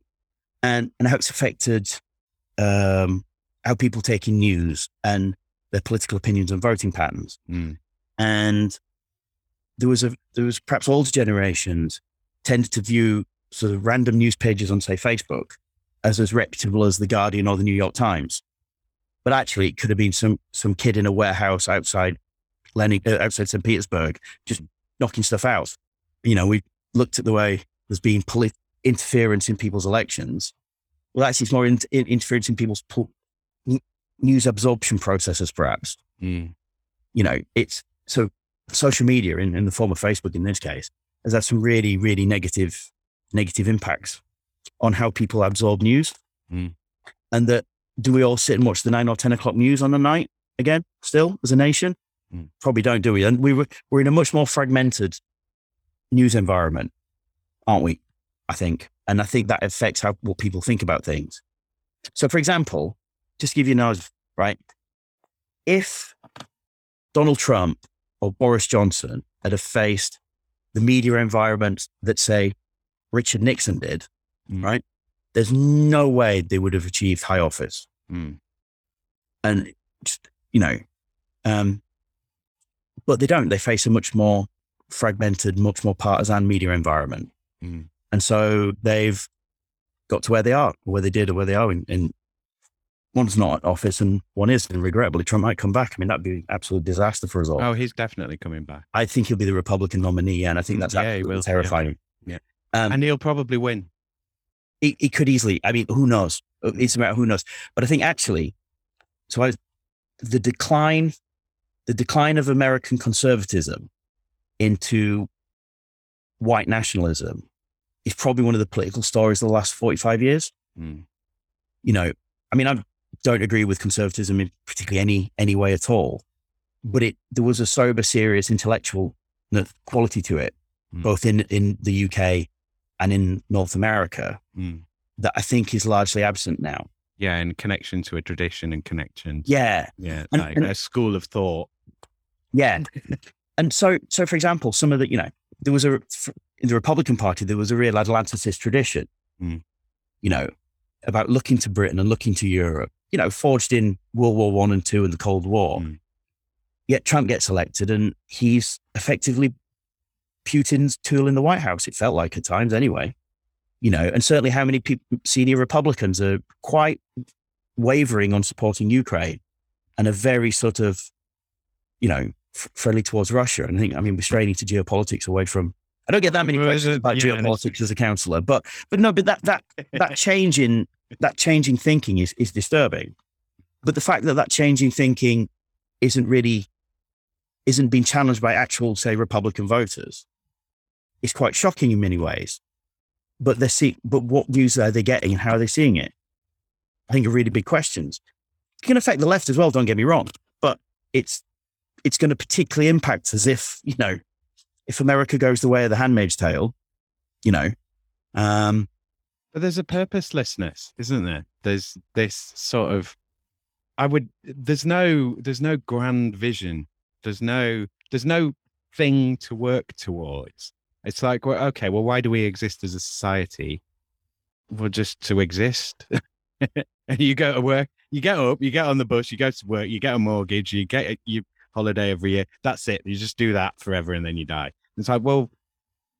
and and how it's affected um, how people take in news and their political opinions and voting patterns Mm. and there was a there was perhaps older generations tended to view sort of random news pages on say Facebook as as reputable as the Guardian or the New York Times, but actually it could have been some some kid in a warehouse outside Lenin, uh, outside St Petersburg just knocking stuff out. You know, we've looked at the way there's been polit- interference in people's elections. Well, actually, it's more in, in- interference in people's n- news absorption processes, perhaps Mm. you know, it's so social media in, in the form of Facebook in this case has had some really, really negative, negative impacts on how people absorb news. Mm. And that do we all sit and watch the nine or 10 o'clock news on the night again, still as a nation? Mm. Probably don't, do we? And we were, we're in a much more fragmented news environment, aren't we? I think. And I think that affects how what people think about things. So, for example, just to give you an idea, right? If Donald Trump or Boris Johnson had have faced the media environment that, say, Richard Nixon did, Mm. right? There's no way they would have achieved high office. Mm. And, just, you know, um, but they don't. They face a much more fragmented, much more partisan media environment. Mm. And so they've got to where they are, where they did, or where they are. In, in one's not at office and one is. And regrettably, Trump might come back. I mean, that'd be an absolute disaster for us all. Oh, he's definitely coming back. I think he'll be the Republican nominee, and I think that's Yeah, absolutely will, yeah. terrifying. Yeah. Um, and he'll probably win. It, it could easily. I mean, who knows? It's a matter of who knows. But I think actually, so I, the decline, the decline of American conservatism into white nationalism is probably one of the political stories of the last forty-five years. Mm. You know, I mean, I don't agree with conservatism in particularly any any way at all, but it there was a sober, serious, intellectual quality to it, Mm. both in in the UK and in North America Mm. that I think is largely absent now. Yeah, and connection to a tradition and connection. Yeah, Yeah, And- like and- a school of thought. yeah. and so, so for example, some of the, you know, there was a in the Republican Party there was a real Atlanticist tradition, Mm. you know, about looking to Britain and looking to Europe, you know, forged in World War One and Two and the Cold War. Mm. Yet Trump gets elected, and he's effectively Putin's tool in the White House. It felt like at times, anyway. You know, and certainly how many people, senior Republicans are quite wavering on supporting Ukraine and are very sort of, you know, f- friendly towards Russia. And I think, I mean, we're straining to geopolitics away from. I don't get that many questions about yeah, geopolitics as a councillor, but but no, but that that that change in that changing thinking is is disturbing. But the fact that that changing thinking isn't really isn't being challenged by actual, say, Republican voters is quite shocking in many ways. But they see, but what news are they getting and how are they seeing it? I think are really big questions. It can affect the left as well. Don't get me wrong, but it's it's going to particularly impact as if you know if America goes the way of the Handmaid's Tale, you know, um, But there's a purposelessness, isn't there? There's this sort of I would there's no there's no grand vision. There's no there's no thing to work towards. It's like, well, okay, well, why do we exist as a society? Well, just to exist. and you go to work, you get up, you get on the bus, you go to work, you get a mortgage, you get a, you holiday every year. That's it. You just do that forever and then you die. It's like, well,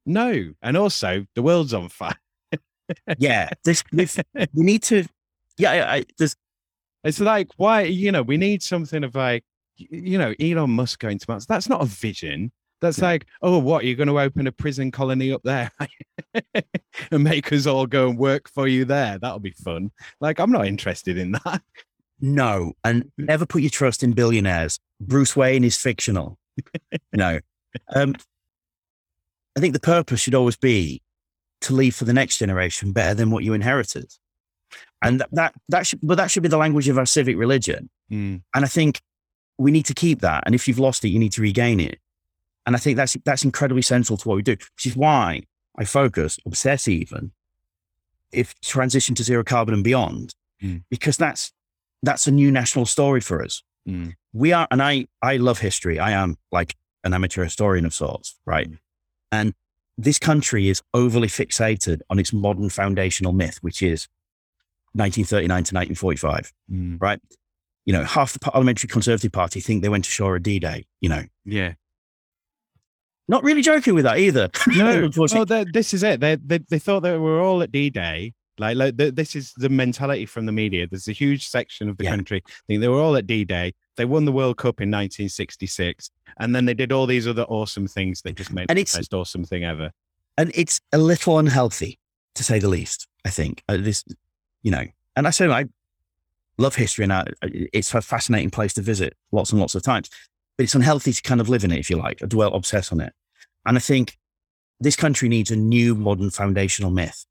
no. And also, the world's on fire. yeah, this, this we need to. Yeah, I, I, there's It's like, why, you know, we need something of like, you know, Elon Musk going to Mars. That's not a vision. That's like, oh, what? You're going to open a prison colony up there and make us all go and work for you there. That'll be fun. Like, I'm not interested in that. no, and never put your trust in billionaires. Bruce Wayne is fictional. no, um, I think the purpose should always be to leave for the next generation better than what you inherited, and that that, that should, but that should be the language of our civic religion. Mm, And I think we need to keep that. And if you've lost it, you need to regain it. And I think that's that's incredibly central to what we do, which is why I focus, obsess even, if transition to zero carbon and beyond, Mm. because that's that's a new national story for us. mm, We are, and I I love history. I am like an amateur historian of sorts, right? And this country is overly fixated on its modern foundational myth, which is 1939 to 1945 mm. right? You know, half the parliamentary Conservative Party think they went ashore at D-Day. You know, Yeah. Not really joking with that either. No, well, this is it. They, they they thought that we were all at D Day. Like, like th- this is the mentality from the media. There's a huge section of the Yeah. country think they were all at D Day. They won the World Cup in 1966, and then they did all these other awesome things They just made And it it's- the most awesome thing ever. and it's a little unhealthy, to say the least. I think uh, this, you know, and I say I love history, and I, it's a fascinating place to visit lots and lots of times. But it's unhealthy to kind of live in it, if you like, or dwell, obsess on it. And I think this country needs a new modern foundational myth,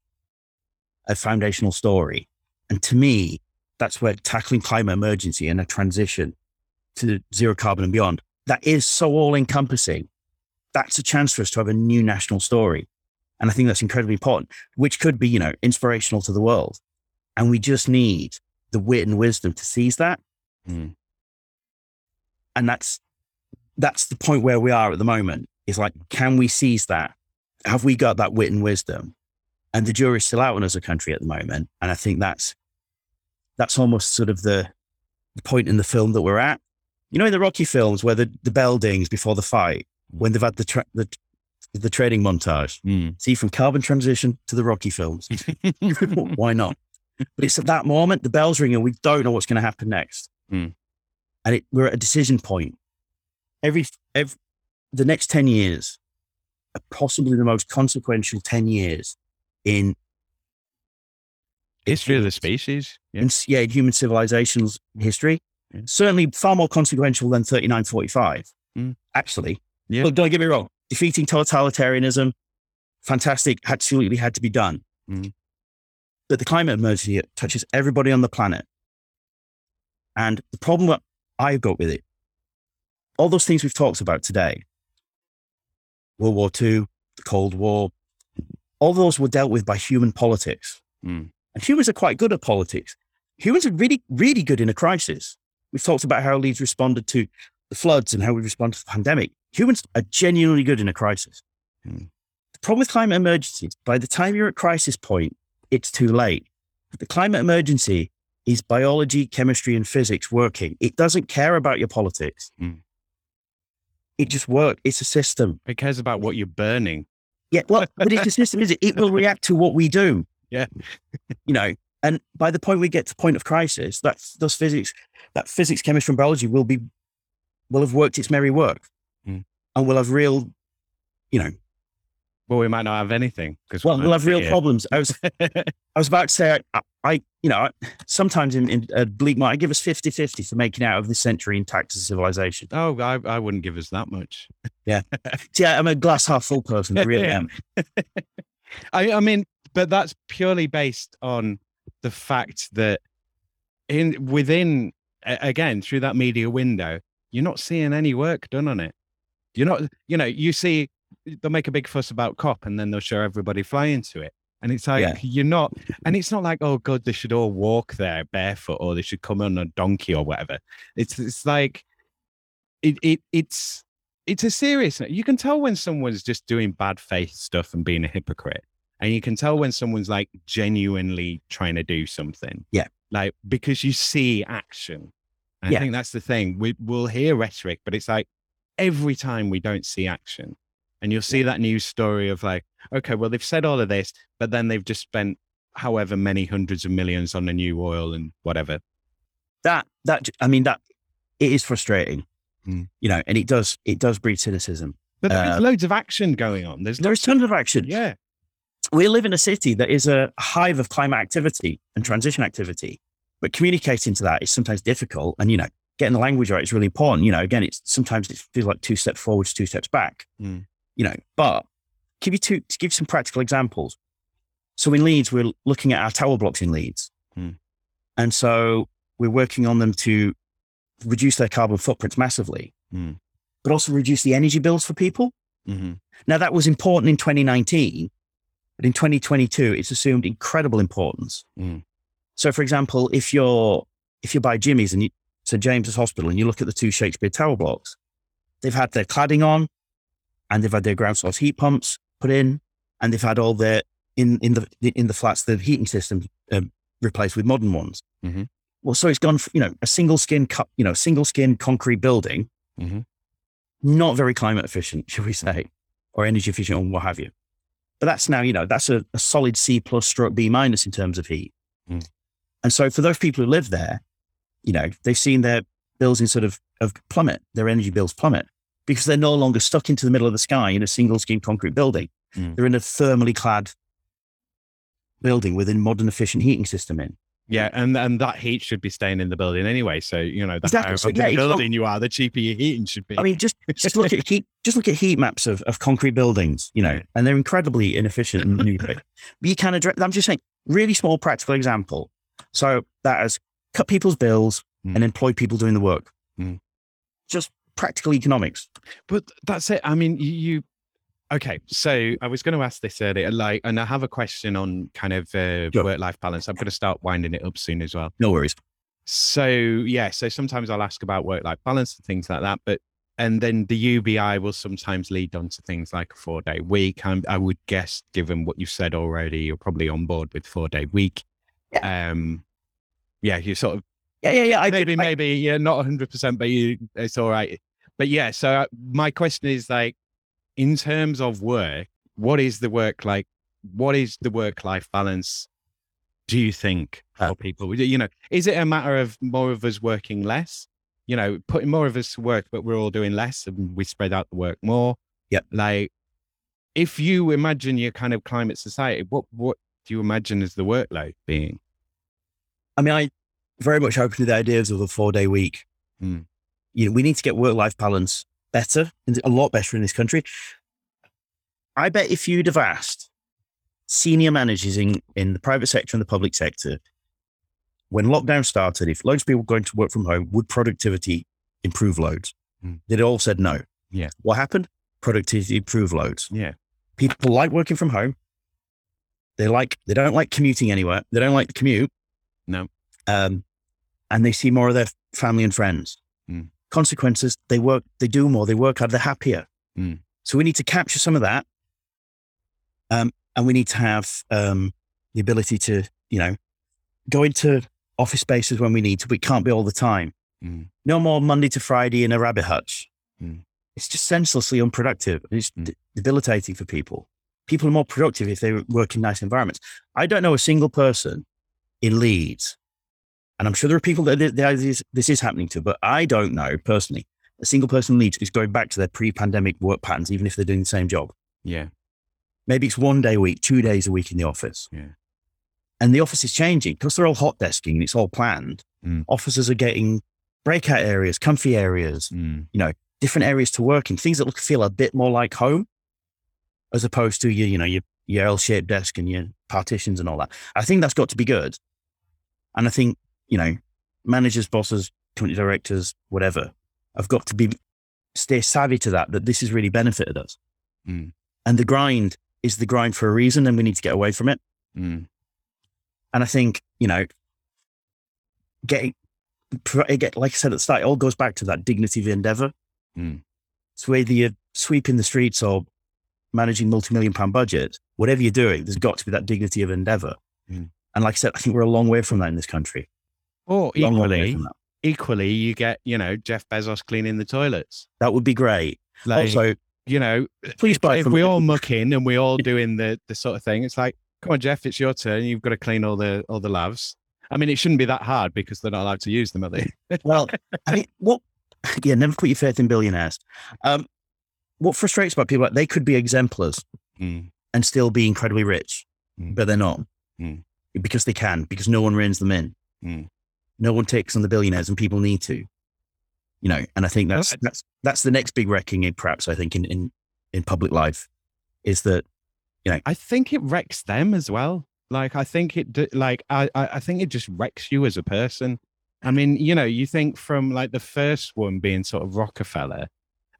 a foundational story. And to me, that's where tackling climate emergency and a transition to zero carbon and beyond, that is so all encompassing. That's a chance for us to have a new national story. And I think that's incredibly important, which could be, you know, inspirational to the world. And we just need the wit and wisdom to seize that. Mm. And that's that's the point where we are at the moment. It's like, can we seize that? Have we got that wit and wisdom? And the jury's still out on us as a country at the moment. And I think that's that's almost sort of the, the point in the film that we're at. You know, in the Rocky films where the, the bell dings before the fight, when they've had the tra- the the training montage. Mm. See, from carbon transition to the Rocky films. Why not? But it's at that moment, the bell's ringing, we don't know what's going to happen next. Mm. And it, we're at a decision point. Every, every, the next 10 years are possibly the most consequential 10 years in, History of the species. Yeah. in yeah, in human civilization's history. Yeah. Certainly far more consequential than 3945, Mm. actually. Yeah. Look, don't get me wrong. Defeating totalitarianism, fantastic, absolutely had to be done. Mm. But the climate emergency touches everybody on the planet. And the problem that I've got with it, all those things we've talked about today, World War II, the Cold War, all those were dealt with by human politics. Mm. And humans are quite good at politics. Humans are really, really good in a crisis. We've talked about how Leeds responded to the floods and how we respond to the pandemic. Humans are genuinely good in a crisis. Hmm. The problem with climate emergencies, by the time you're at crisis point, it's too late. The climate emergency is biology, chemistry, and physics working. It doesn't care about your politics. Hmm. It just works. It's a system. It cares about what you're burning. Yeah, well, but it's a system, is it? It will react to what we do. Yeah. you know, and by the point we get to point of crisis, that's those physics, that physics, chemistry, and biology will be will have worked its merry work, Mm. and we'll have real, you know, Well, we might not have anything because well, we'll have real problems. I was I was about to say, I, I you know, sometimes in, in uh, bleak mind, I give us 50-50 for making out of this century intact as a civilization. oh, I, I wouldn't give us that much. Yeah. See, I- I'm a glass half full person. I really am. I, I mean, but that's purely based on the fact that in within again through that media window, you're not seeing any work done on it. You're not, you know, you see they'll make a big fuss about COP and then they'll show everybody flying to it. And it's like Yeah. you're not, and it's not like oh god, they should all walk there barefoot or they should come on a donkey or whatever. It's it's like it it it's it's a serious. You can tell when someone's just doing bad faith stuff and being a hypocrite And you can tell when someone's like genuinely trying to do something. Yeah. Like because you see action. And Yeah. I think that's the thing. We we'll hear rhetoric, but it's like every time we don't see action. And you'll see that news story of like, okay, well, they've said all of this, but then they've just spent however many hundreds of millions on a new oil and whatever. that that I mean that it is frustrating, Mm. you know, and it does it does breed cynicism. But there's Uh, loads of action going on. There's There's tons of action. yeah. We live in a city that is a hive of climate activity and transition activity, but communicating to that is sometimes difficult. And you know, getting the language right is really important. You know, again, it's sometimes it feels like two steps forwards, two steps back. Mm. You know, but give you two to give some practical examples. So in Leeds, we're looking at our tower blocks in Leeds, Mm. and so we're working on them to reduce their carbon footprints massively, Mm. but also reduce the energy bills for people. hmm Now, that was important in 2019, but in 2022, it's assumed incredible importance. Mm. So, for example, if you're if you're by Jimmy's and you, St James's Hospital and you look at the two Shakespeare Tower blocks, they've had their cladding on, and they've had their ground source heat pumps put in, and they've had all their in in the in the flats the heating system um, replaced with modern ones. Mhm. Well, so it's gone, you know, a single skin, co- you know, single skin concrete building Mhm. not very climate efficient, should we say, or energy efficient, or what have you. But that's now, you know, that's a, a solid C plus stroke B minus in terms of heat. Mm. And so for those people who live there, you know, they've seen their bills in sort of, of plummet, their energy bills plummet because they're no longer stuck into the middle of the sky in a single scheme concrete building. Mm. They're in a thermally clad building with a modern efficient heating system in. Yeah, and and that heat should be staying in the building anyway. So you know, the Exactly. So, yeah, not- building you are, the cheaper your heating should be. I mean, just just look at heat. Just look at heat maps of, of concrete buildings, you know, and they're incredibly inefficient and but you can address. I'm just saying, really small practical example. So that has cut people's bills Mm. and employed people doing the work. Mm. Just practical economics. But that's it. I mean, you, you okay. So I was going to ask this earlier, like, and I have a question on kind of uh, Sure. work life balance. I'm going to start winding it up soon as well. No worries. So yeah, so sometimes I'll ask about work life balance and things like that, but and then the UBI will sometimes lead on to things like a four day week. I'm, I would guess, given what you've said already, you're probably on board with four day week. Um, yeah, you sort of Yeah, yeah, yeah. I maybe I- maybe yeah, not 100, percent but you it's all right. But yeah, so uh, my question is like, in terms of work, what is the work like? What is the work life balance? Do you think Uh, for people? You know, is it a matter of more of us working less? You know, putting more of us to work, but we're all doing less, and we spread out the work more. Yeah. Like, if you imagine your kind of climate society, what what do you imagine as the workload being? I mean, I very much open to the ideas of a four day week. Mm. You know, we need to get work life balance better, and a lot better in this country. I bet if you'd have asked senior managers in, in the private sector and the public sector, when lockdown started, if loads of people were going to work from home, would productivity improve loads? Mm. They'd all said no. Yeah. What happened? Productivity improved loads Yeah. people like working from home. They like they don't like commuting anywhere. They don't like the commute. No. Um, and they see more of their family and friends. Consequences: they work, they do more, they work harder, they're happier. Mm. So we need to capture some of that, um, and we need to have um, the ability to, you know, go into office spaces when we need to. But it can't be all the time. Mm. No more Monday to Friday in a rabbit hutch. Mm. It's just senselessly unproductive. It's Mm. debilitating for people. People are more productive if they work in nice environments. I don't know a single person in Leeds, and I'm sure there are people that that this, this is happening to, but I don't know personally a single person in is going back to their pre-pandemic work patterns, even if they're doing the same job. Yeah. Maybe it's one day a week, two days a week in the office. Yeah. And the office is changing because they're all hot desking and it's all planned. Mm. Officers are getting breakout areas, comfy areas, Mm. You know, different areas to work in, things that look feel a bit more like home, as opposed to your, you know, your your L-shaped desk and your partitions and all that. I think that's got to be good. And I think, you know, managers, bosses, company directors, whatever, have got to be stay savvy to that, that this has really benefited us. Mm. And the grind is the grind for a reason, and we need to get away from it. Mm. And I think, you know, getting, get, like I said at the start, it all goes back to that dignity of endeavor. Mm. It's whether you're sweeping the streets or managing multi-million pound budgets, whatever you're doing, there's got to be that dignity of endeavor. Mm. And like I said, I think we're a long way from that in this country. Or Long equally, equally, you get you know Jeff Bezos cleaning the toilets. That would be great. Like, also, you know, please buy if from we all muck in and we all doing the the sort of thing, it's like, come on, Jeff, it's your turn. You've got to clean all the all the lavs. I mean, it shouldn't be that hard because they're not allowed to use them, are they? Well, I mean, what? Yeah, never put your faith in billionaires. Um, what frustrates about people, like they could be exemplars Mm, and still be incredibly rich, Mm. but they're not Mm. because they can, because no one reins them in. Mm. No one takes on the billionaires, and people need to. You know, and I think that's that's that's the next big wrecking, in perhaps I think in in in public life, is that you know I think it wrecks them as well. Like, I think it, like, I, I I think it just wrecks you as a person. I mean, you know, you think from like the first one being sort of Rockefeller,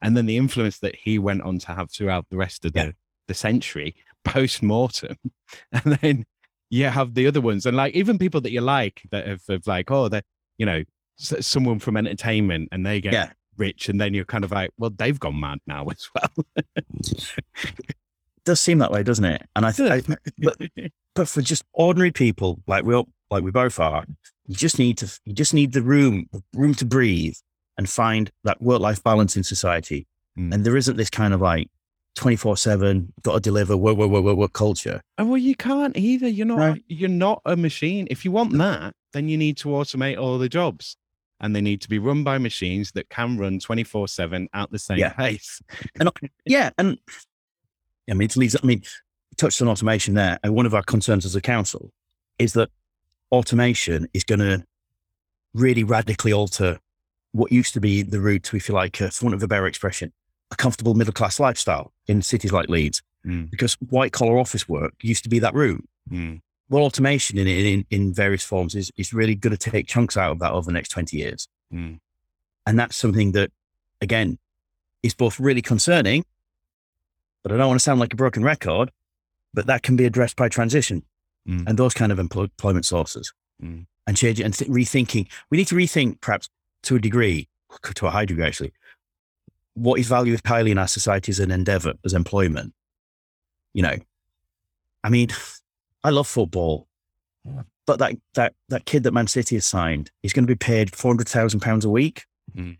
and then the influence that he went on to have throughout the rest of the, Yeah. the century post mortem, and then you have the other ones, and like even people that you like that have, have like, oh, they're, you know, s- someone from entertainment, and they get Yeah. rich, and then you're kind of like, well, they've gone mad now as well. it does seem that way, doesn't it? And I think, but- but for just ordinary people like we all, like we both are, you just need to you just need the room room to breathe and find that work life balance in society. Mm. And there isn't this kind of like twenty four seven got to deliver work work work work work culture. And well, you can't either. You're not. No. You're not a machine. If you want that, then you need to automate all the jobs, and they need to be run by machines that can run twenty four seven at the same Yeah. pace. Yeah, and I mean, it leads. I mean, touched on automation there, and one of our concerns as a council is that automation is going to really radically alter what used to be the route to, if you like, uh, for want of a better expression, a comfortable middle class lifestyle in cities like Leeds, Mm. because white collar office work used to be that route. Mm. Well, automation in, in in various forms is is really going to take chunks out of that over the next twenty years. Mm. And that's something that, again, is both really concerning, but I don't want to sound like a broken record, but that can be addressed by transition Mm. and those kind of emplo- employment sources Mm. and changing and th- rethinking. We need to rethink, perhaps to a degree, to a high degree, actually, what is valued highly in our society as an endeavor, as employment. You know, I mean, I love football, but that, that, that kid that Man City has signed is going to be paid £400,000 a week. Mm.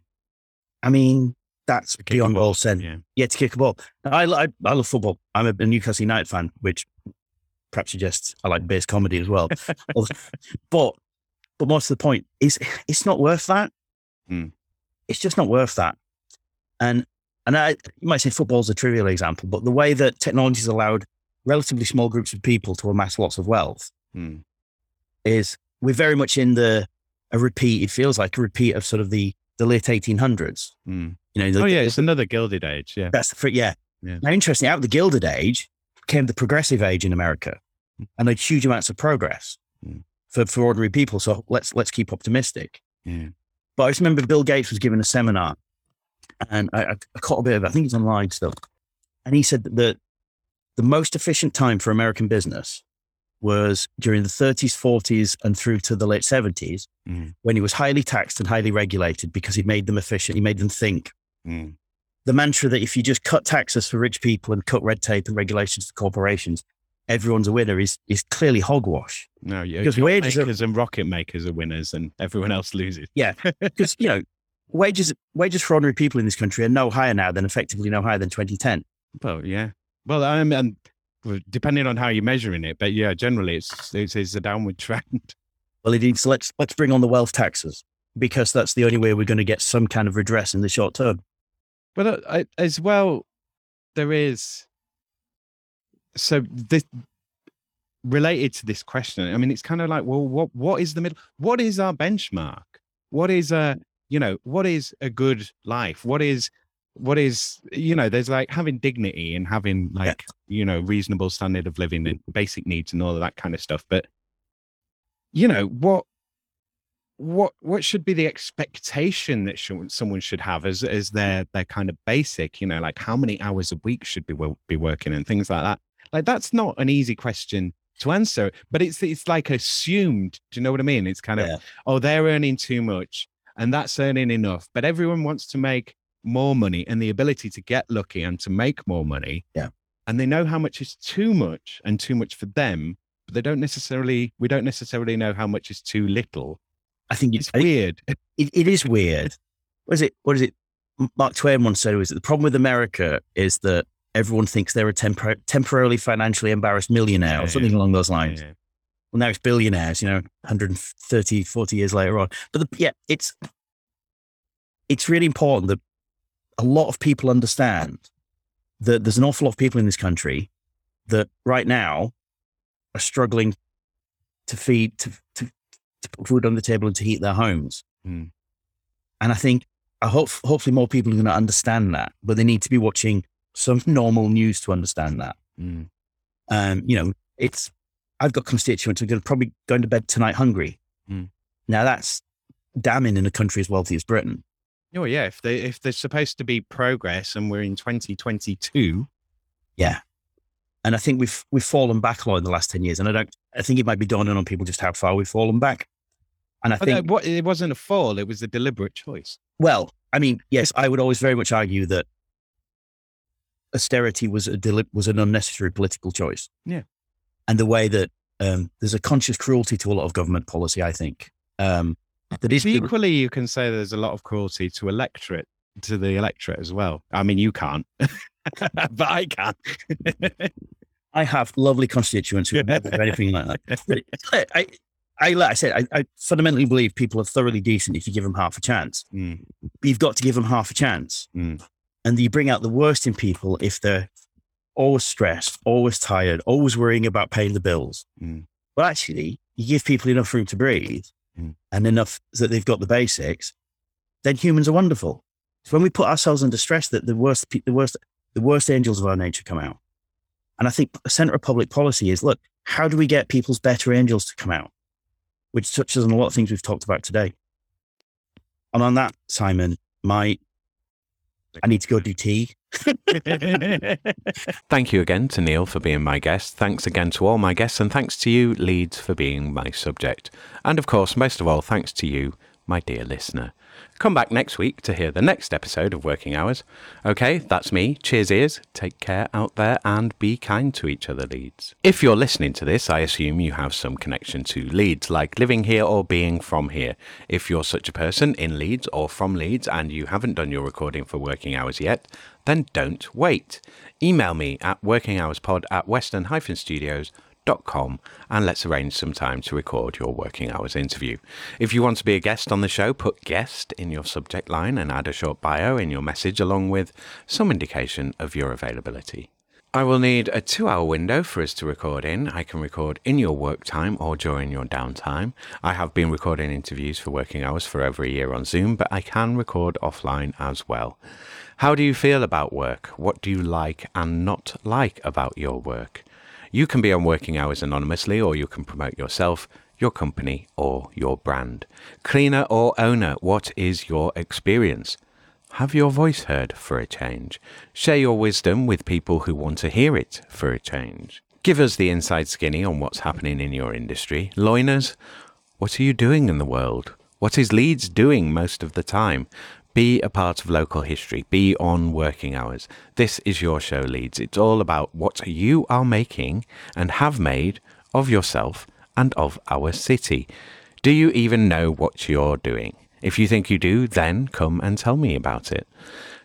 I mean, that's beyond all sense. Yeah. Yeah, to kick a ball. I, I, I love football. I'm a, a Newcastle United fan, which perhaps suggests I like base comedy as well. but but most of the point is it's not worth that. Hmm. It's just not worth that. And and I you might say football's a trivial example, but the way that technology has allowed relatively small groups of people to amass lots of wealth Mm. is we're very much in the a repeat. It feels like a repeat of sort of the the late 1800s. Mm. You know, the, Oh yeah, it's another Gilded Age. Yeah. that's the yeah. Yeah. Now, interesting, out of the Gilded Age came the Progressive Age in America, and had huge amounts of progress Mm. for, for ordinary people. So let's let's keep optimistic. Yeah. But I just remember Bill Gates was giving a seminar, and I, I caught a bit of it. I think it's online still, and he said that the the most efficient time for American business was during the 30s, 40s, and through to the late 70s, Mm. when he was highly taxed and highly regulated because he made them efficient. He made them think Mm. the mantra that if you just cut taxes for rich people and cut red tape and regulations for corporations, everyone's a winner is is clearly hogwash. No, yeah. Because wages are- makers and rocket makers are winners, and everyone else loses. Yeah, because you know, wages wages for ordinary people in this country are no higher now than effectively no higher than 2010. Well, yeah. Well, I'm and well, depending on how you're measuring it, but yeah, generally it's it's, it's a downward trend. Well, indeed. So let's let's bring on the wealth taxes because that's the only way we're going to get some kind of redress in the short term. But uh, I, as well, there is. So this related to this question. I mean, it's kind of like, well, what what is the middle? What is our benchmark? What is a you know what is a good life? What is what is you know? There's like having dignity and having like you know reasonable standard of living and basic needs and all of that kind of stuff. But you know what what what should be the expectation that should, someone should have as as their their kind of basic you know like how many hours a week should be be working and things like that like that's not an easy question to answer but it's it's like assumed do you know what i mean it's kind of Yeah. oh they're earning too much and that's earning enough but everyone wants to make more money and the ability to get lucky and to make more money Yeah. and they know how much is too much and too much for them, but they don't necessarily, we don't necessarily know how much is too little. I think It's I think weird. It, it is weird. What is it? What is it? Mark Twain once said was that the problem with America is that everyone thinks they're a tempor- temporarily financially embarrassed millionaire Yeah, or something along those lines. Yeah. Well, now it's billionaires, you know, 130, 40 years later on. But the, yeah, it's it's really important that a lot of people understand that there's an awful lot of people in this country that right now are struggling to feed, to, to, to put food on the table and to heat their homes. Mm. And I think, I hope, hopefully more people are going to understand that, but they need to be watching some normal news to understand that. Mm. Um, you know, it's I've got constituents who are going to probably going to bed tonight hungry. Mm. Now that's damning in a country as wealthy as Britain. Oh yeah, if they if there's supposed to be progress and we're in 2022, yeah. And I think we've we've fallen back a lot in the last ten years. And I don't I think it might be dawning on people just how far we've fallen back. And I but uh, think what it wasn't a fall; it was a deliberate choice. well, I mean, yes, I would always very much argue that austerity was a deli- was an unnecessary political choice. Yeah. And the way that um, there's a conscious cruelty to a lot of government policy, I think. Um, that is equally, you can say there's a lot of cruelty to electorate to the electorate as well. I mean, you can't, but I can. I have lovely constituents who never do anything like that. But I, I, like I said, I, I fundamentally believe people are thoroughly decent if you give them half a chance. Mm, But you've got to give them half a chance. mm, And you bring out the worst in people if they're always stressed, always tired, always worrying about paying the bills. Mm. But actually, you give people enough room to breathe Mm. and enough that they've got the basics, then humans are wonderful. It's when we put ourselves under stress that the worst, the worst, the worst angels of our nature come out. And I think the center of public policy is look, how do we get people's better angels to come out? Which touches on a lot of things we've talked about today. And on that, Simon, my I need to go do tea. Thank you again to Neil for being my guest. Thanks again to all my guests, and thanks to you, Leeds, for being my subject. And of course, most of all, thanks to you, my dear listener. Come back next week to hear the next episode of Working Hours. Okay, that's me. Cheers, ears. Take care out there and be kind to each other, Leeds. If you're listening to this, I assume you have some connection to Leeds, like living here or being from here. If you're such a person in Leeds or from Leeds and you haven't done your recording for Working Hours yet, then don't wait. Email me at workinghourspod at western-studios.com and let's arrange some time to record your working hours interview. If you want to be a guest on the show, put guest in your subject line and add a short bio in your message along with some indication of your availability. I will need a two hour window for us to record in. I can record in your work time or during your downtime. I have been recording interviews for working hours for over a year on Zoom, but I can record offline as well. How do you feel about work? What do you like and not like about your work? You can be on working hours anonymously, or you can promote yourself, your company, or your brand. Cleaner or owner, what is your experience? Have your voice heard for a change. Share your wisdom with people who want to hear it for a change. Give us the inside skinny on what's happening in your industry. Loiners, what are you doing in the world? What is Leeds doing most of the time? Be a part of local history. Be on working hours. This is your show, Leeds. It's all about what you are making and have made of yourself and of our city. Do you even know what you're doing? If you think you do, then come and tell me about it.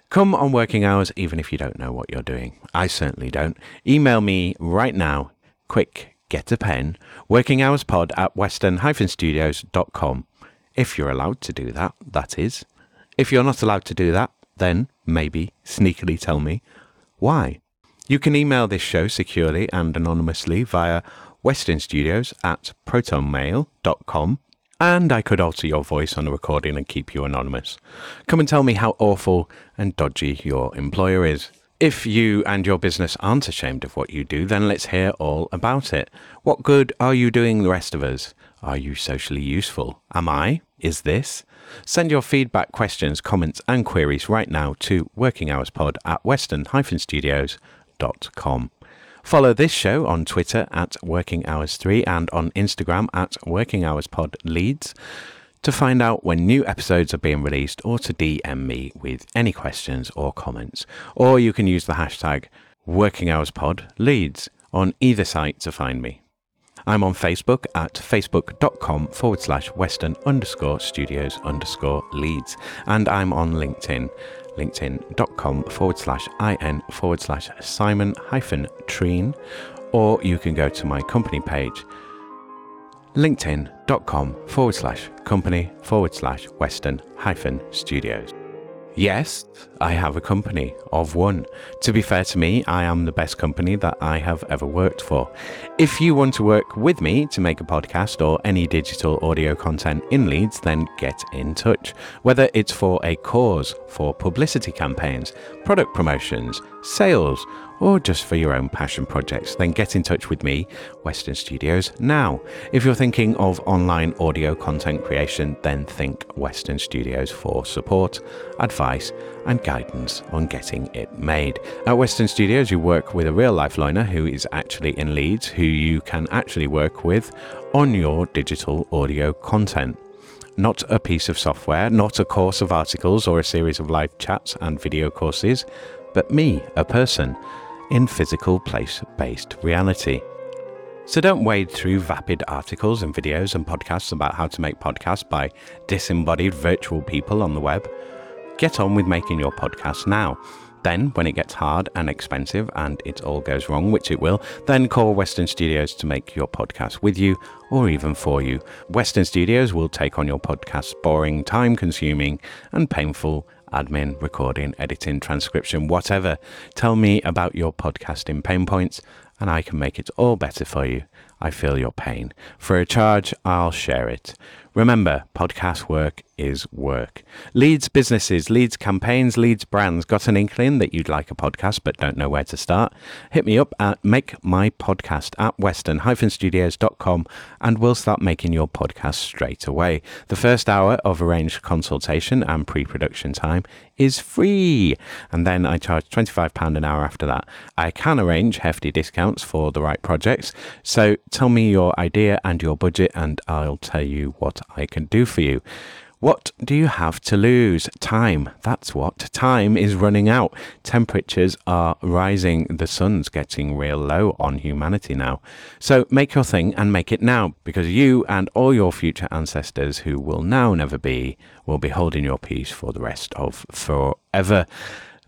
Come on working hours, even if you don't know what you're doing. I certainly don't. Email me right now. Quick, get a pen. Workinghourspod at western-studios.com. If you're allowed to do that, that is. If you're not allowed to do that, then maybe sneakily tell me why. You can email this show securely and anonymously via Western Studios at protonmail.com. And I could alter your voice on a recording and keep you anonymous. Come and tell me how awful and dodgy your employer is. If you and your business aren't ashamed of what you do, then let's hear all about it. What good are you doing the rest of us? Are you socially useful? Am I? Is this? Send your feedback, questions, comments, and queries right now to workinghourspod at western-studios.com. Follow this show on Twitter at Working Hours 3 and on Instagram at Working Hours Pod Leeds to find out when new episodes are being released or to DM me with any questions or comments. Or you can use the hashtag Working Hours Pod Leeds on either site to find me. I'm on Facebook at facebook.com forward slash western underscore studios underscore leeds. And I'm on LinkedIn, linkedin.com forward slash in forward slash Simon hyphen Treen. Or you can go to my company page, linkedin.com forward slash company forward slash western hyphen studios. Yes, I have a company of one. To be fair to me, I am the best company that I have ever worked for. If you want to work with me to make a podcast or any digital audio content in Leeds, then get in touch. Whether it's for a cause, for publicity campaigns, product promotions, sales, or just for your own passion projects, then get in touch with me, Western Studios, now. If you're thinking of online audio content creation, then think Western Studios for support, advice, and guidance on getting it made. At Western Studios, you work with a real life Loiner who is actually in Leeds, who you can actually work with on your digital audio content not a piece of software, not a course of articles or a series of live chats and video courses, but me, a person in physical place based reality. So don't wade through vapid articles and videos and podcasts about how to make podcasts by disembodied virtual people on the web. Get on with making your podcast now. Then, when it gets hard and expensive and it all goes wrong, which it will, then call Western Studios to make your podcast with you or even for you. Western Studios will take on your podcast's boring, time consuming, and painful admin, recording, editing, transcription, whatever. Tell me about your podcasting pain points and I can make it all better for you. I feel your pain. For a charge, I'll share it. Remember, podcast work is work. Leeds businesses, Leeds campaigns, Leeds brands. Got an inkling that you'd like a podcast but don't know where to start? Hit me up at Make My Podcast at western-studios.com and we'll start making your podcast straight away. The first hour of arranged consultation and pre-production time is free. And then I charge £25 an hour after that. I can arrange hefty discounts for the right projects. So tell me your idea and your budget and I'll tell you what I can do for you. What do you have to lose? Time. That's what. Time is running out. Temperatures are rising. The sun's getting real low on humanity now. So make your thing and make it now because you and all your future ancestors who will now never be will be holding your peace for the rest of forever.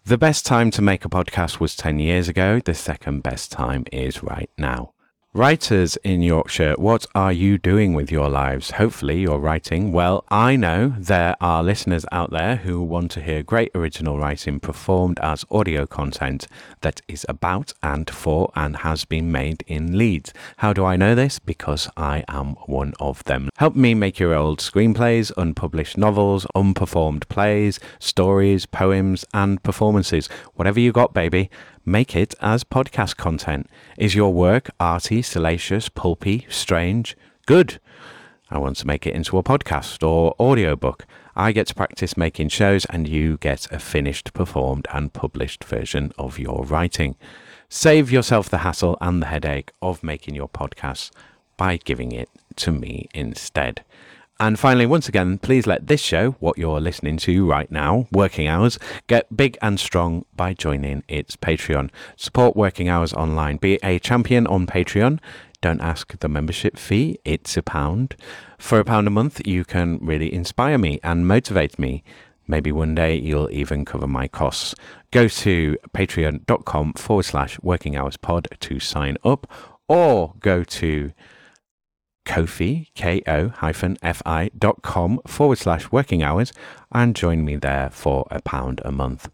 The best time to make a podcast was 10 years ago. The second best time is right now. Writers in Yorkshire, what are you doing with your lives? Hopefully, you're writing. Well, I know there are listeners out there who want to hear great original writing performed as audio content that is about and for and has been made in Leeds. How do I know this? Because I am one of them. Help me make your old screenplays, unpublished novels, unperformed plays, stories, poems, and performances. Whatever you got, baby make it as podcast content. Is your work arty, salacious, pulpy, strange? Good. I want to make it into a podcast or audiobook. I get to practice making shows and you get a finished, performed and published version of your writing. Save yourself the hassle and the headache of making your podcast by giving it to me instead. And finally, once again, please let this show, what you're listening to right now, Working Hours, get big and strong by joining its Patreon. Support Working Hours online. Be a champion on Patreon. Don't ask the membership fee, it's a pound. For a pound a month, you can really inspire me and motivate me. Maybe one day you'll even cover my costs. Go to patreon.com forward slash working hours pod to sign up or go to Ko-fi, K-O hyphen F-I dot com forward slash working hours and join me there for a pound a month.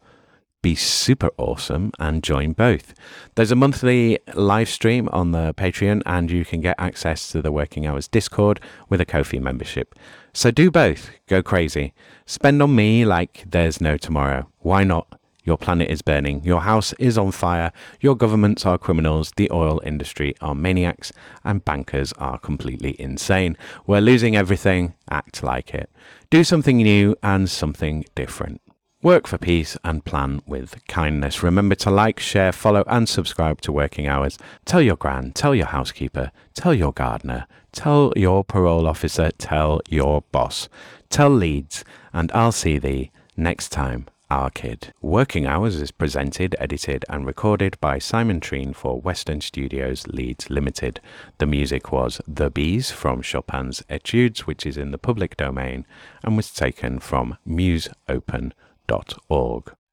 Be super awesome and join both. There's a monthly live stream on the Patreon and you can get access to the Working Hours Discord with a Ko-fi membership. So do both. Go crazy. Spend on me like there's no tomorrow. Why not? Your planet is burning. Your house is on fire. Your governments are criminals. The oil industry are maniacs. And bankers are completely insane. We're losing everything. Act like it. Do something new and something different. Work for peace and plan with kindness. Remember to like, share, follow, and subscribe to Working Hours. Tell your gran, tell your housekeeper, tell your gardener, tell your parole officer, tell your boss, tell Leeds, and I'll see thee next time Kid. Working Hours is presented, edited, and recorded by Simon Treen for Western Studios Leeds Limited. The music was The Bees from Chopin's Etudes, which is in the public domain and was taken from musopen.org.